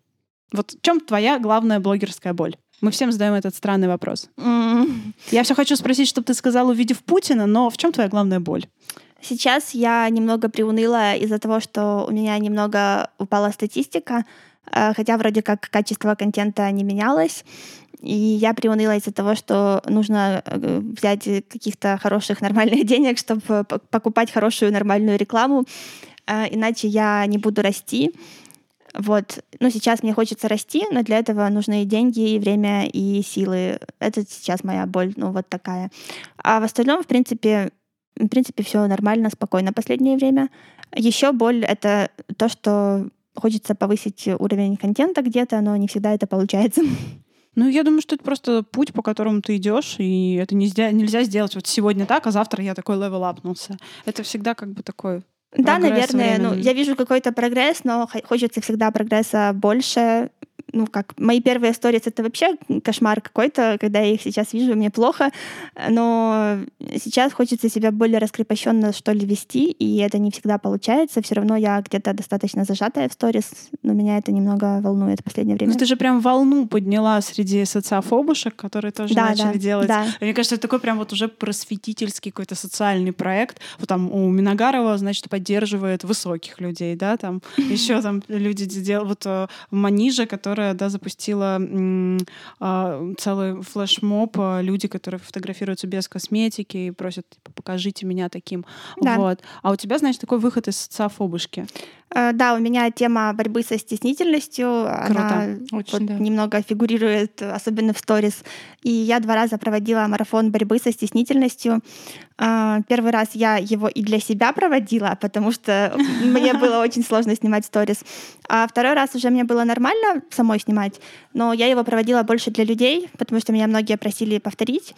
Вот в чем твоя главная блогерская боль? Мы всем задаем этот странный вопрос. Я все хочу спросить, чтобы ты сказал, увидев Путина, но в чем твоя главная боль? Сейчас я немного приуныла из-за того, что у меня немного упала статистика, э, хотя вроде как качество контента не менялось. И я приуныла из-за того, что нужно э, взять каких-то хороших, нормальных денег, чтобы п- покупать хорошую, нормальную рекламу, э, иначе я не буду расти. Вот. Ну, сейчас мне хочется расти, но для этого нужны и деньги, и время, и силы. Это сейчас моя боль, ну, вот такая. А в остальном, в принципе, в принципе, все нормально, спокойно последнее время. Еще боль — это то, что хочется повысить уровень контента где-то, но не всегда это получается. Ну, я думаю, что это просто путь, по которому ты идешь, и это нельзя, нельзя сделать вот сегодня так, а завтра я такой level up нулся. Это всегда как бы такой Да, наверное, ну, временный. я вижу какой-то прогресс, но хо- хочется всегда прогресса больше. Ну, как мои первые сторис — это вообще кошмар какой-то, когда я их сейчас вижу, мне плохо, но сейчас хочется себя более раскрепощенно, что ли, вести, и это не всегда получается. Все равно я где-то достаточно зажатая в сторис, но меня это немного волнует в последнее время. Ну, ты же прям волну подняла среди социофобушек, которые тоже Да, начали да, делать. да. Мне кажется, это такой прям вот уже просветительский какой-то социальный проект. Вот там у Миногарова, значит, поддерживает высоких людей, да, там еще там люди делают, вот э, Манижа, которая, да, запустила а, целый флешмоб, а, люди, которые фотографируются без косметики и просят, типа, покажите меня таким. Да. Вот. А у тебя, значит, такой выход из социофобушки. Э, Да, у меня тема борьбы со стеснительностью. Она Очень, вот да. немного фигурирует, особенно в сторис. И я два раза проводила марафон борьбы со стеснительностью. А, Первый раз я его и для себя проводила, потому что мне было очень сложно снимать сторис. А второй раз уже мне было нормально самой снимать, но я его проводила больше для людей, потому что меня многие просили повторить.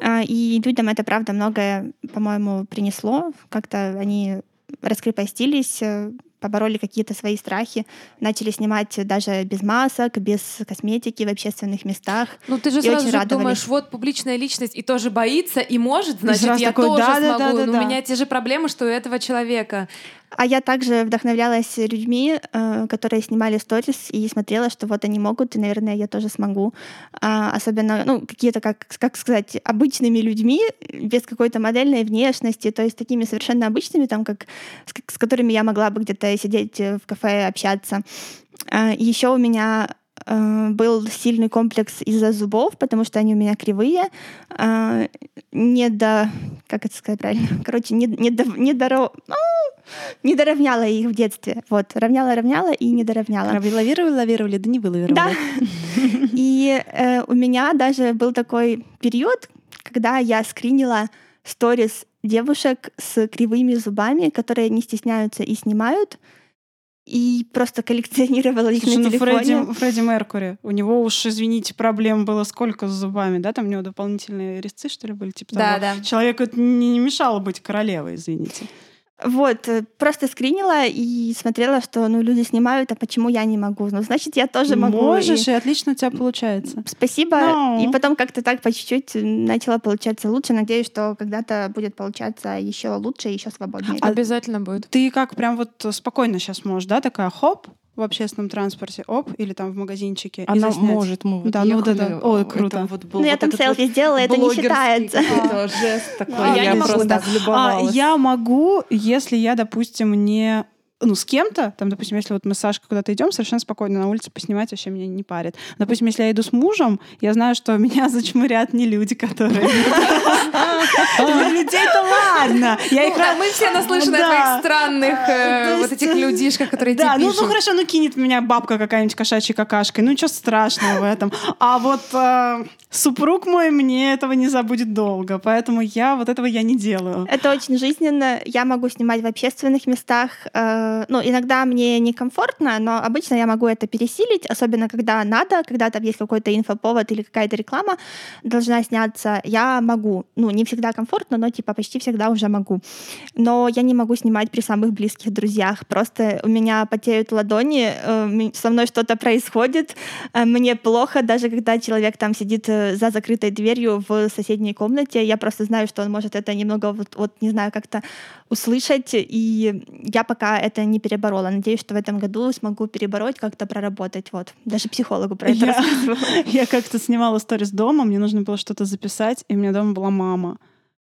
А, И людям это, правда, многое, по-моему, принесло. Как-то они раскрепостились, э, побороли какие-то свои страхи, начали снимать даже без масок, без косметики в общественных местах. Ну ты же И сразу же думаешь, вот публичная личность и тоже боится, и может, значит, я такой, тоже да, да, смогу. да, да, Но да. у меня те же проблемы, что у этого человека. А я также вдохновлялась людьми, э, которые снимали сторис, и смотрела, что вот они могут, и, наверное, я тоже смогу. А, Особенно, ну, какие-то, как, как сказать, обычными людьми, без какой-то модельной внешности, то есть такими совершенно обычными, там, как, с которыми я могла бы где-то сидеть э, в кафе, общаться. Еще у меня э, был сильный комплекс из-за зубов, потому что они у меня кривые. А, Не до... Как это сказать правильно? Короче, не, не, до, не, доро- ну, не доровняла их в детстве. Вот, равняла-равняла и не доровняла. Лавировали, лавировали, да не вылавировали. Да. И э, у меня даже был такой период, когда я скринила сторис девушек с кривыми зубами, которые не стесняются и снимают, и просто коллекционировала их Слушай, на ну телефоне. Фредди, Фредди Меркури, у него уж, извините, проблем было сколько с зубами, да? Там у него дополнительные резцы, что ли, были? Типа Да, того. да. Человеку это не, не мешало быть королевой, извините. Вот, э, просто скринила и смотрела, что ну, люди снимают, а почему я не могу? Ну, значит, я тоже могу. Можешь, И и отлично у тебя получается. Спасибо. Ну. И потом как-то так по чуть-чуть начала получаться лучше. Надеюсь, что когда-то будет получаться еще лучше, еще свободнее. Обязательно будет. Ты как прям вот спокойно сейчас можешь, да, такая хоп, в общественном транспорте, оп, или там в магазинчике. и Она заснять. может, мы вот Да, ну да, да. Ой, это круто. вот был Ну, я вот там этот селфи вот сделала, это не считается. жест такой, А, я, я просто да. А, я могу, если я, допустим, не ну, с кем-то, там, допустим, если вот мы с Сашкой куда-то идем, совершенно спокойно на улице поснимать вообще меня не парит. Допустим, если я иду с мужем, я знаю, что меня зачмырят не люди, которые Для людей-то ладно. Я Ну да, мы все наслышаны о Да. твоих странных э, вот этих людишках, которые Да, тебе ну, пишут. ну хорошо, ну кинет меня бабка какая-нибудь кошачьей какашкой. Ну ничего страшного в этом. А вот э, супруг мой мне этого не забудет долго. Поэтому я вот этого я не делаю. Это очень жизненно. Я могу снимать в общественных местах. Э, Ну, иногда мне некомфортно, но обычно я могу это пересилить, особенно когда надо, когда там есть какой-то инфоповод или какая-то реклама должна сняться. Я могу. Ну, не всегда комфортно, но типа почти всегда уже могу. Но я не могу снимать при самых близких друзьях. Просто у меня потеют ладони, э, со мной что-то происходит, э, мне плохо, даже когда человек там сидит э, за закрытой дверью в соседней комнате, я просто знаю, что он может это немного, вот, вот, не знаю, как-то услышать, и я пока это не переборола. Надеюсь, что в этом году смогу перебороть, как-то проработать. Вот. Даже психологу про это Я- рассказывала. Я как-то снимала сторис дома, мне нужно было что-то записать, и у меня дома была мама.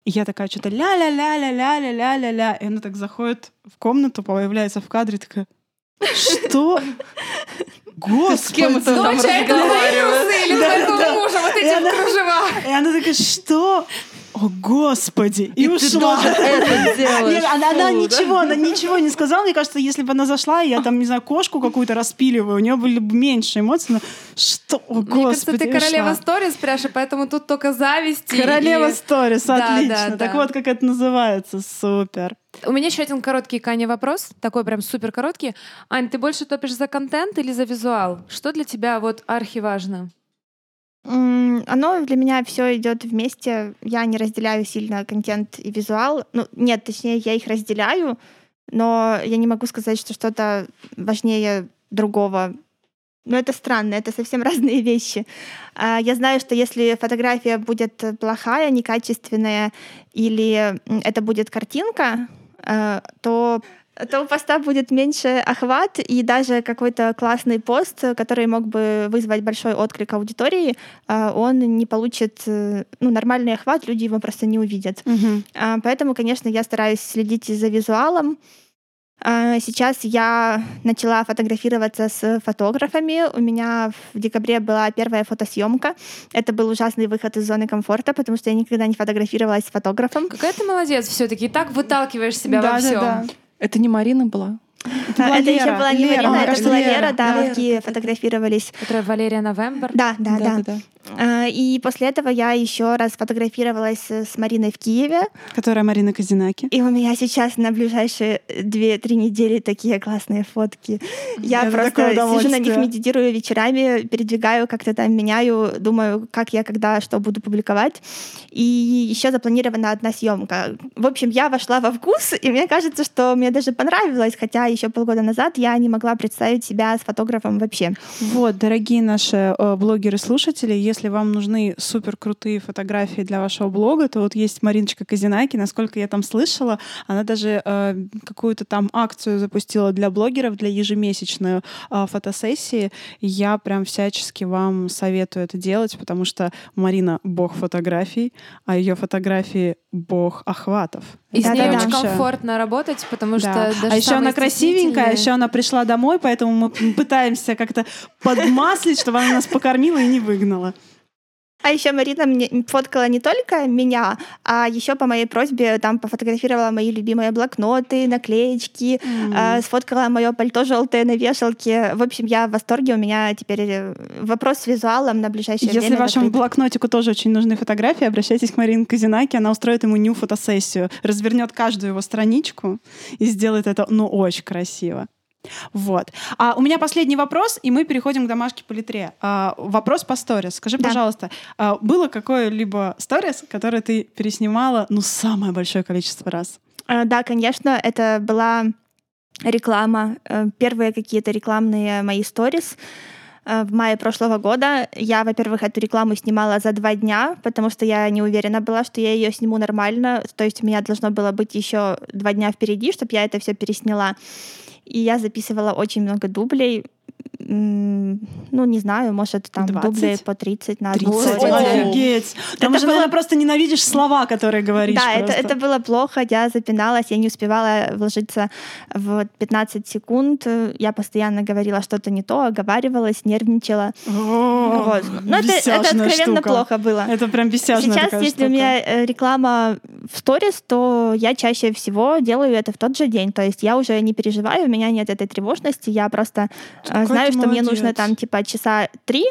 И я такая что-то ля-ля-ля-ля-ля-ля-ля-ля-ля. И она так заходит в комнату, появляется в кадре, такая, что? Господи! С кем это там это или твоего мужа, вот эти кружевах. И она такая, что? О, Господи! И, И ты ушла. тоже это делаешь. Нет, она, она Фу, да? ничего, она ничего не сказала. Мне кажется, если бы она зашла, я там, не знаю, кошку какую-то распиливаю, у нее были бы меньше эмоций. Но что? О, Мне кажется, Господи! ты королева сторис, Пряша, поэтому тут только зависть. Королева и- сторис, Да, отлично. да, Так вот, как это называется. Супер. У меня еще один короткий Каня вопрос, такой прям супер короткий. Ань, ты больше топишь за контент или за визуал? Что для тебя вот архи важно? М, Оно для меня все идет вместе. Я не разделяю сильно контент и визуал. Ну, нет, точнее, я их разделяю, но я не могу сказать, что что-то важнее другого. Но это странно, это совсем разные вещи. А, Я знаю, что если фотография будет плохая, некачественная, или это будет картинка, э, то то у поста будет меньше охват, и даже какой-то классный пост, который мог бы вызвать большой отклик аудитории, а, он не получит э, ну, нормальный охват, люди его просто не увидят. А, Поэтому, конечно, я стараюсь следить за визуалом. А, Сейчас я начала фотографироваться с фотографами. У меня в декабре была первая фотосъемка. Это был ужасный выход из зоны комфорта, потому что я никогда не фотографировалась с фотографом. Какая ты молодец все-таки, и так выталкиваешь себя во всем. Да-да-да. Это не Марина была? Это была Это еще Лера. была не Лера, Марина, это была Лера. Лера, да, Лера, фотографировались. Которая Валерия Новембер. Да, да, да. Да-да-да. А, И после этого я еще раз фотографировалась с Мариной в Киеве. Которая Марина Казинаки. И у меня сейчас на ближайшие 2-3 недели такие классные фотки. Я Это просто сижу на них, медитирую вечерами, передвигаю, как-то там меняю, думаю, как я когда что буду публиковать. И еще запланирована одна съемка. В общем, я вошла во вкус, и мне кажется, что мне даже понравилось, хотя еще полгода назад я не могла представить себя с фотографом вообще. Вот, дорогие наши э, блогеры-слушатели, если вам нужны супер крутые фотографии для вашего блога, то вот есть Мариночка Казинаки, насколько я там слышала, она даже э, какую-то там акцию запустила для блогеров, для ежемесячной э, фотосессии. Я прям всячески вам советую это делать, потому что Марина — бог фотографий, а ее фотографии — бог охватов. И с Да, ней да, очень да. комфортно работать, потому Да. что даже а еще она красивенькая, а еще она пришла домой, поэтому мы пытаемся как-то подмаслить, чтобы она нас покормила и не выгнала. А еще Марина мне фоткала не только меня, а еще по моей просьбе там пофотографировала мои любимые блокноты, наклеечки, а, сфоткала мое пальто желтое на вешалке. В общем, я в восторге. У меня теперь э, вопрос с визуалом на ближайшее Если время. вашему закрыт. блокнотику тоже очень нужны фотографии, обращайтесь к Марине Казинаки, она устроит ему ню фотосессию, развернет каждую его страничку и сделает это, ну, очень красиво. Вот. А у меня последний вопрос, и мы переходим к домашке по литре. А, вопрос по сторис. Скажи, Да. пожалуйста, а, было какое-либо сторис, которое ты переснимала, ну, самое большое количество раз? А, Да, конечно, это была реклама, э, первые какие-то рекламные мои сторис. Э, В мае прошлого года я, во-первых, эту рекламу снимала за два дня, потому что я не уверена была, что я ее сниму нормально. То есть у меня должно было быть еще два дня впереди, чтобы я это все пересняла. И я записывала очень много дублей. Ну, не знаю, может, там 20? дублей по 30 на одну 30. серию. Офигеть! Там Это уже, было- наверное, просто ненавидишь слова, которые говоришь. Да, это, просто. это было плохо, я запиналась, я не успевала вложиться в 15 секунд, я постоянно говорила что-то не то, оговаривалась, нервничала. О, Вот. Но это, это откровенно штука. плохо было. Это прям бесяжная Сейчас, если штука. у меня э, реклама в сторис, то я чаще всего делаю это в тот же день. То есть я уже не переживаю, у меня нет этой тревожности, я просто э, Какой знаю, ты что мне нужно молодец. там типа часа три,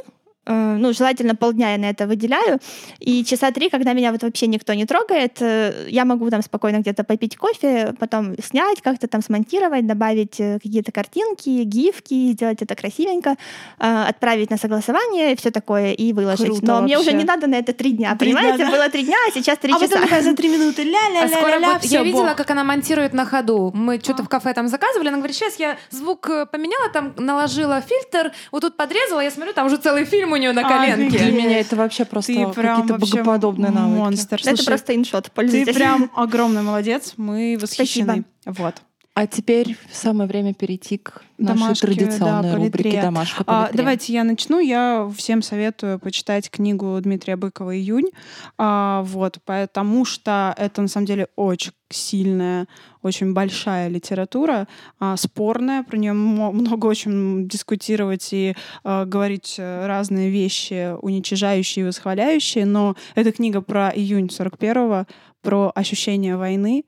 ну, желательно полдня я на это выделяю, и часа три, когда меня вот вообще никто не трогает, э, я могу там спокойно где-то попить кофе, потом снять, как-то там смонтировать, добавить э, какие-то картинки, гифки, сделать это красивенько, э, отправить на согласование, все такое, и выложить. Круто Но мне уже вообще. не надо на это три дня, Три дня, понимаете? да. Было три дня, а сейчас три А часа. потом такая за три минуты А скоро ля-ля-ля-ля-ля, будет- Я видела, бог. как она монтирует на ходу. Мы что-то в кафе там заказывали. Она говорит, сейчас я звук э, поменяла, там наложила фильтр, вот тут подрезала, я смотрю, там уже целый фильм у нее на коленке. Для меня это вообще просто какие-то богоподобные навыки. монстр. это просто иншот, ты прям огромный молодец. Мы восхищены. Вот. А теперь самое время перейти к нашей Домашки, традиционной да, рубрике. «Домашка А, политрея». давайте я начну. Я всем советую почитать книгу Дмитрия Быкова «Июнь». А, вот, потому что это на самом деле очень сильная, очень большая литература, а, спорная, про нее много очень дискутировать и а, говорить разные вещи, уничижающие и восхваляющие, но эта книга про июнь 41-го, про ощущение войны,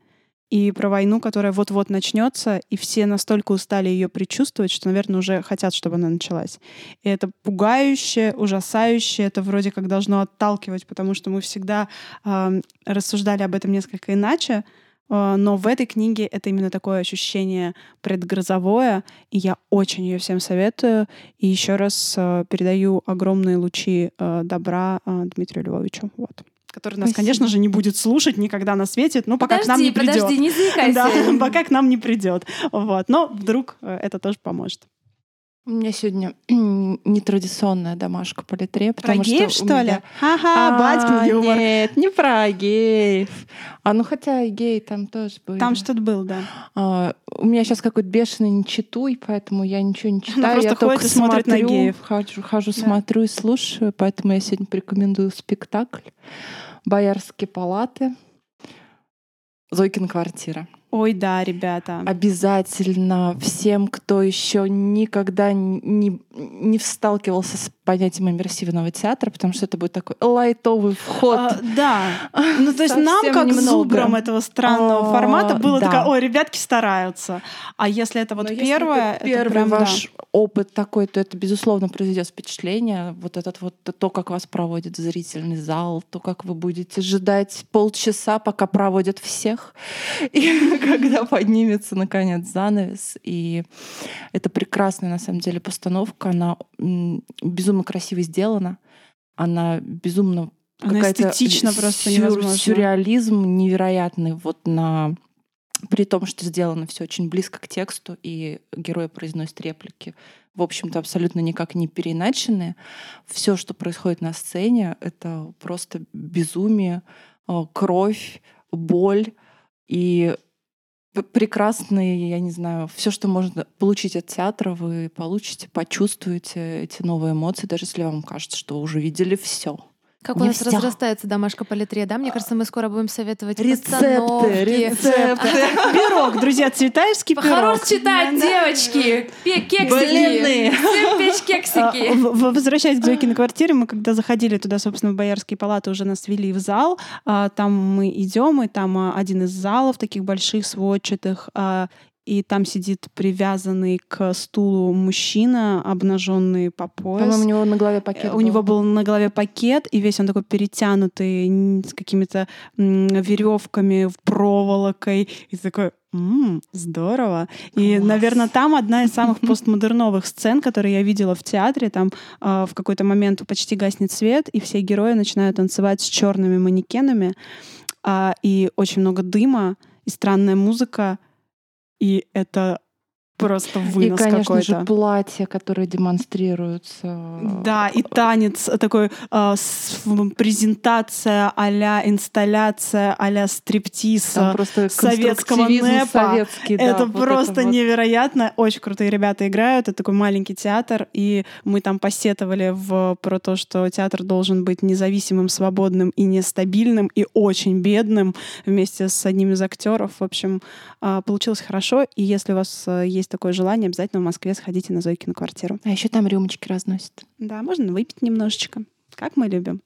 и про войну, которая вот-вот начнется, и все настолько устали ее предчувствовать, что, наверное, уже хотят, чтобы она началась. И это пугающе, ужасающе, это вроде как должно отталкивать, потому что мы всегда э, рассуждали об этом несколько иначе, э, но в этой книге это именно такое ощущение предгрозовое, и я очень ее всем советую. И еще раз э, передаю огромные лучи э, добра Дмитрию Львовичу. Вот. Который нас, Спасибо. конечно же, не будет слушать никогда на свете, но пока к нам не Подожди, придет. подожди, не заикайся. Да, пока к нам не придет. Вот. Но вдруг э, это тоже поможет. У меня сегодня нетрадиционная домашка политрея, Про потому геев, что... у что ли? меня- Ха-ха, батькин А, юмор. Нет, не про геев. А ну хотя и геи там тоже были. Там что-то было, да. А, у меня сейчас какой-то бешеный нечитуй, поэтому я ничего не читаю. просто я ходит только и смотрит на смотрю, геев. Хожу, хожу Да. смотрю и слушаю, поэтому я сегодня порекомендую спектакль «Боярские палаты». Зойкин квартира. Ой, да, ребята. Обязательно всем, кто еще никогда не, не сталкивался с понятием иммерсивного театра, потому что это будет такой лайтовый вход. А, да. Ну, то есть нам, как немного. зубрам этого странного А, формата, было да. такое, ой, ребятки стараются. А если это вот Но первое, это это первый прям, да. ваш опыт такой, то это, безусловно, произведет впечатление. Вот этот вот то, как вас проводит зрительный зал, то, как вы будете ждать полчаса, пока проводят всех, и когда поднимется, наконец, занавес. И это прекрасная, на самом деле, постановка. Она м, безумно красиво сделана. Она безумно Она какая-то эстетично просто сюр- невозможно. Сюрреализм невероятный вот на при том, что сделано все очень близко к тексту, и герой произносит реплики, в общем-то, абсолютно никак не переиначенные. Все, что происходит на сцене, это просто безумие, э, кровь, боль и прекрасные, я не знаю, все, что можно получить от театра, вы получите, почувствуете эти новые эмоции, даже если вам кажется, что уже видели все. Как у нас всё. разрастается домашка политрея, да? Мне кажется, мы скоро будем советовать Рецепты, рецепты. Пирог, друзья, цветаевский пирог. Хорош читать, девочки! Кексики! Всем печь А, кексики! Возвращаясь к Зойкиной квартире, мы когда заходили туда, собственно, в Боярские палаты, уже нас вели в зал. А, Там мы идем, и там а, один из залов таких больших, сводчатых, и там сидит привязанный к стулу мужчина, обнаженный по пояс. По-моему, у него на голове пакет Э, У него был на голове пакет, и весь он такой перетянутый с какими-то веревками, проволокой. И такой, «М, здорово. И, Класс. наверное, там одна из самых постмодерновых сцен, которые я видела в театре. Там а, в какой-то момент почти гаснет свет, и все герои начинают танцевать с черными манекенами. а, и очень много дыма, и странная музыка. И это просто И, вынос конечно же, какой-то. платья, которые демонстрируются. Да, и танец такой, э, с- презентация а-ля инсталляция а-ля стриптиз Там э, просто советского НЭПа. да, это вот просто вот. невероятно. Очень крутые ребята играют. Это такой маленький театр. И мы там посетовали в, про то, что театр должен быть независимым, свободным и нестабильным, и очень бедным вместе с одним из актеров. В общем, а, получилось хорошо. И если у вас э, есть такое желание, обязательно в Москве сходите на Зойкину квартиру. А еще там рюмочки разносят. Да, можно выпить немножечко. Как мы любим.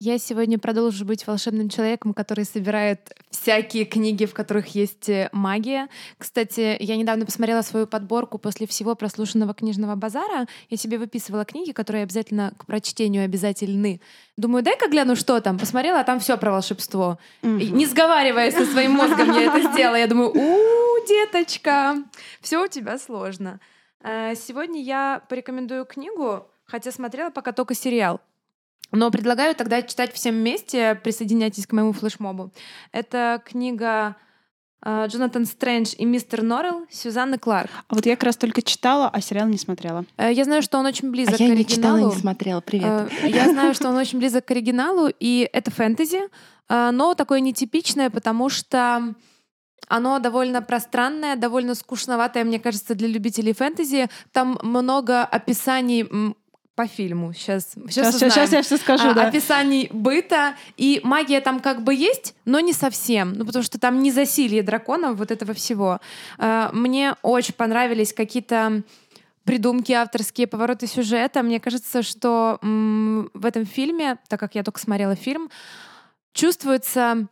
Я сегодня продолжу быть волшебным человеком, который собирает всякие книги, в которых есть э, магия. Кстати, я недавно посмотрела свою подборку после всего прослушанного книжного базара. Я себе выписывала книги, которые обязательно к прочтению обязательны. Думаю, дай-ка гляну, что там. Посмотрела, а там все про волшебство. И не сговариваясь со своим мозгом, я это сделала. Я думаю, у деточка, все у тебя сложно. Э, Сегодня я порекомендую книгу, хотя смотрела пока только сериал. Но предлагаю тогда читать всем вместе. Присоединяйтесь к моему флешмобу. Это книга э, Джонатан Стрэндж и мистер Норрелл Сюзанны Кларк. А вот я как раз только читала, а сериал не смотрела. Э, Я знаю, что он очень А близок я к не читала, оригиналу. не смотрела. Привет. Я знаю, что он очень близок к оригиналу, и это фэнтези, но такое нетипичное, потому что оно довольно пространное, довольно скучноватое, мне кажется, для любителей фэнтези. Там много описаний по фильму. Сейчас, сейчас, Сейчас, сейчас, я все скажу, а, да. описаний быта. И магия там как бы есть, но не совсем. Ну, потому что там не засилье драконов, вот этого всего. Э, Мне очень понравились какие-то придумки, авторские повороты сюжета. Мне кажется, что м, в этом фильме, так как я только смотрела фильм, чувствуется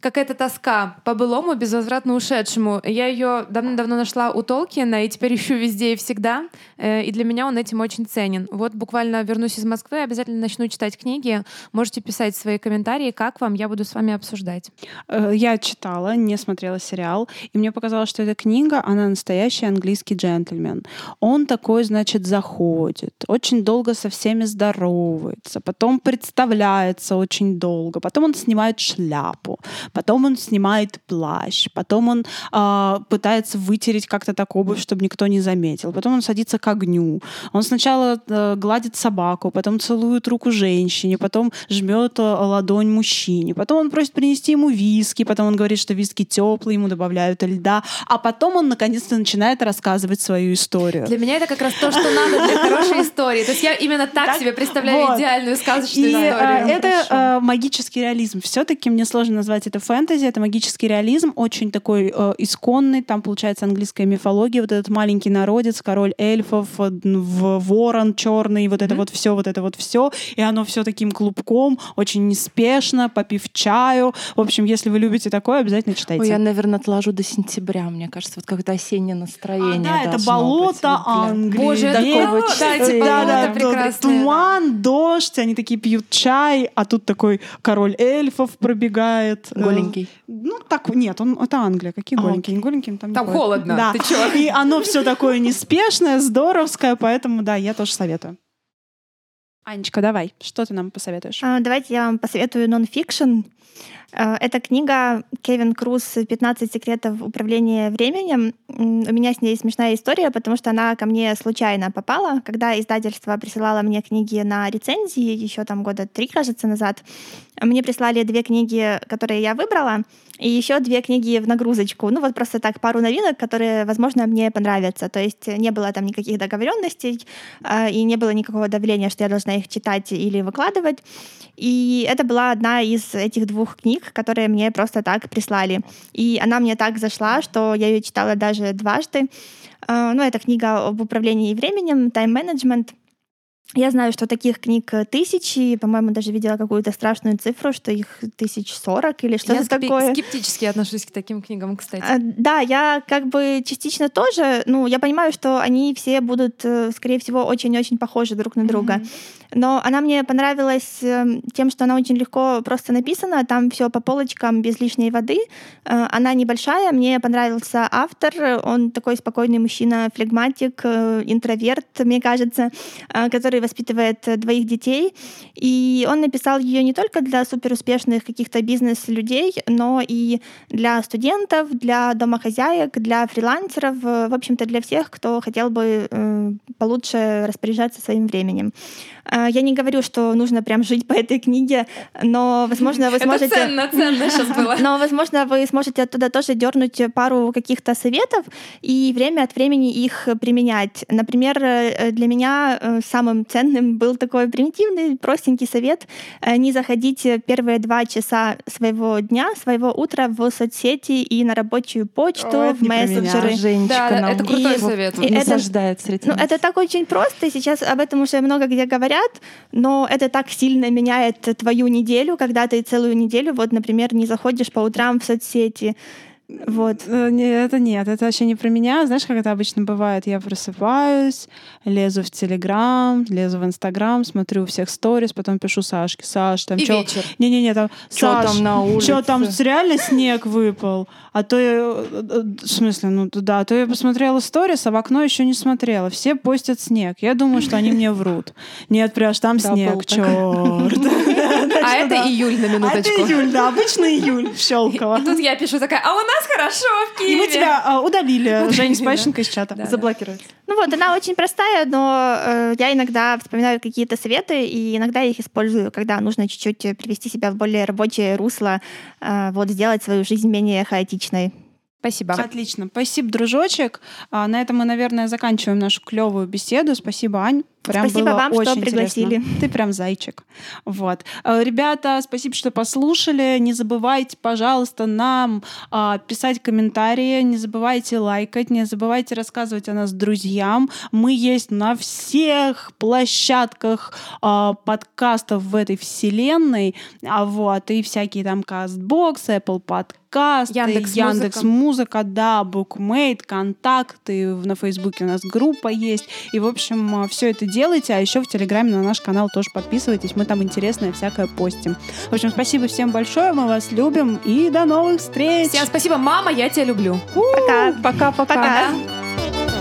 какая-то тоска по былому, безвозвратно ушедшему. Я ее давно-давно нашла у Толкина, и теперь ищу везде и всегда. Э, И для меня он этим очень ценен. Вот буквально вернусь из Москвы, обязательно начну читать книги. Можете писать свои комментарии, как вам, я буду с вами обсуждать. Э, Я читала, не смотрела сериал, и мне показалось, что эта книга, она настоящий английский джентльмен. Он такой, значит, заходит, очень долго со всеми здоровается, потом представляется очень долго, потом он снимает шляпу, потом он снимает плащ, потом он а, пытается вытереть как-то так обувь, чтобы никто не заметил, потом он садится к огню, он сначала э, гладит собаку, потом целует руку женщине, потом жмет э, ладонь мужчине, потом он просит принести ему виски, потом он говорит, что виски теплые, ему добавляют льда, а потом он наконец-то начинает рассказывать свою историю. Для меня это как раз то, что надо для хорошей истории. То есть я именно так, Так, себе представляю вот. идеальную сказочную И э, историю. это Хорошо. э, магический реализм. Все-таки мне сложно назвать это фэнтези. Это магический реализм, очень такой э, исконный. Там получается английская мифология. Вот этот маленький народец, король эльфов, э, в ворон черный, вот это Мгм. вот все, вот это вот все. И оно все таким клубком, очень неспешно, попив чаю. В общем, если вы любите такое, обязательно читайте. Ой, я, наверное, отложу до сентября, мне кажется, вот какое-то осеннее А, настроение. да, это болото быть, вот для- Англии. Боже, болото, да, эти да, болота. Туман, дождь, они такие пьют чай, а тут такой король эльфов пробегает. Э, Голенький. Ну, так, нет, он, это Англия. Какие А, голенькие? Не голенькие, там Там холодно, Да. ты чё? И оно все такое неспешное, здоровское, поэтому, да, я тоже советую. Анечка, давай, что ты нам посоветуешь? А, Давайте я вам посоветую нон-фикшн. Э, Это книга Кевин Круз «15 секретов управления временем». У меня с ней смешная история, потому что она ко мне случайно попала. Когда издательство присылало мне книги на рецензии, еще там года три, кажется, назад, мне прислали две книги, которые я выбрала, и еще две книги в нагрузочку. Ну вот просто так, пару новинок, которые, возможно, мне понравятся. То есть не было там никаких договоренностей, а, и не было никакого давления, что я должна их читать или выкладывать. И это была одна из этих двух книг, которые мне просто так прислали. И она мне так зашла, что я ее читала даже дважды. А, Ну, это книга об управлении временем, тайм-менеджмент. Я знаю, что таких книг тысячи, по-моему, даже видела какую-то страшную цифру, что их тысяч сорок или Я что-то скепи- такое. скептически отношусь к таким книгам, кстати. А, Да, я как бы частично тоже, ну, я понимаю, что они все будут, э, скорее всего, очень-очень похожи друг на друга. Но она мне понравилась э, тем, что она очень легко просто написана, там все по полочкам без лишней воды. Э, Она небольшая, мне понравился автор, он такой спокойный мужчина, флегматик, э, интроверт, мне кажется, э, который который воспитывает э, двоих детей. И он написал ее не только для суперуспешных каких-то бизнес-людей, но и для студентов, для домохозяек, для фрилансеров, э, в общем-то, для всех, кто хотел бы э, получше распоряжаться своим временем. Э, я не говорю, что нужно прям жить по этой книге, но, возможно, вы сможете... Это ценно, ценно сейчас было. Но, возможно, вы сможете оттуда тоже дернуть пару каких-то советов и время от времени их применять. Например, э, для меня самым ценным был такой примитивный, простенький совет не заходить первые два часа своего дня, своего утра в соцсети и на рабочую почту, О, в мессенджеры. Женечка Да, нам это крутой И- совет. и это- среди Ну, нас. это так очень просто, и сейчас об этом уже много где говорят, но это так сильно меняет твою неделю, когда ты целую неделю, вот, например, не заходишь по утрам в соцсети. Вот. Э, Это нет, это вообще не про меня. Знаешь, как это обычно бывает? Я просыпаюсь, лезу в Телеграм, лезу в Инстаграм, смотрю у всех сторис, потом пишу Сашке. Саш, там чё? вечер. Не-не-не, там, Саш, там на улице? Что там, реально снег выпал? А то я, э, э, в смысле, ну да, а то я посмотрела сторис, а в окно еще не смотрела. Все постят снег. Я думаю, что они мне врут. Нет, прям там снег, черт. А это июль на А это минуточку. июль, да, обычный июль, Щелково. И тут я пишу такая, а у нас хорошо в И Киеве. мы тебя а, удалили, Женя Спащенко из чата. Заблокировать. Ну вот, она очень простая, но э, я иногда вспоминаю какие-то советы, и иногда я их использую, когда нужно чуть-чуть привести себя в более рабочее русло, э, вот, сделать свою жизнь менее хаотичной. Спасибо. Отлично. Спасибо, дружочек. А, на этом мы, наверное, заканчиваем нашу клевую беседу. Спасибо, Ань. Прям Спасибо вам, что очень пригласили. интересно. Ты прям зайчик. Вот. Э, Ребята, спасибо, что послушали. Не забывайте, пожалуйста, нам а, писать комментарии, не забывайте лайкать, не забывайте рассказывать о нас друзьям. Мы есть на всех площадках а, подкастов в этой вселенной. А вот, и всякие там Castbox, Apple Podcast, Яндекс.Музыка. Яндекс Музыка, да, Букмейт, контакты, на Фейсбуке у нас группа есть. И, в общем, все это делайте, а еще в Телеграме на наш канал тоже подписывайтесь, мы там интересное всякое постим. В общем, спасибо всем большое, мы вас любим, и до новых встреч! Всем спасибо, мама, я тебя люблю. Пока! Пока-пока. Пока!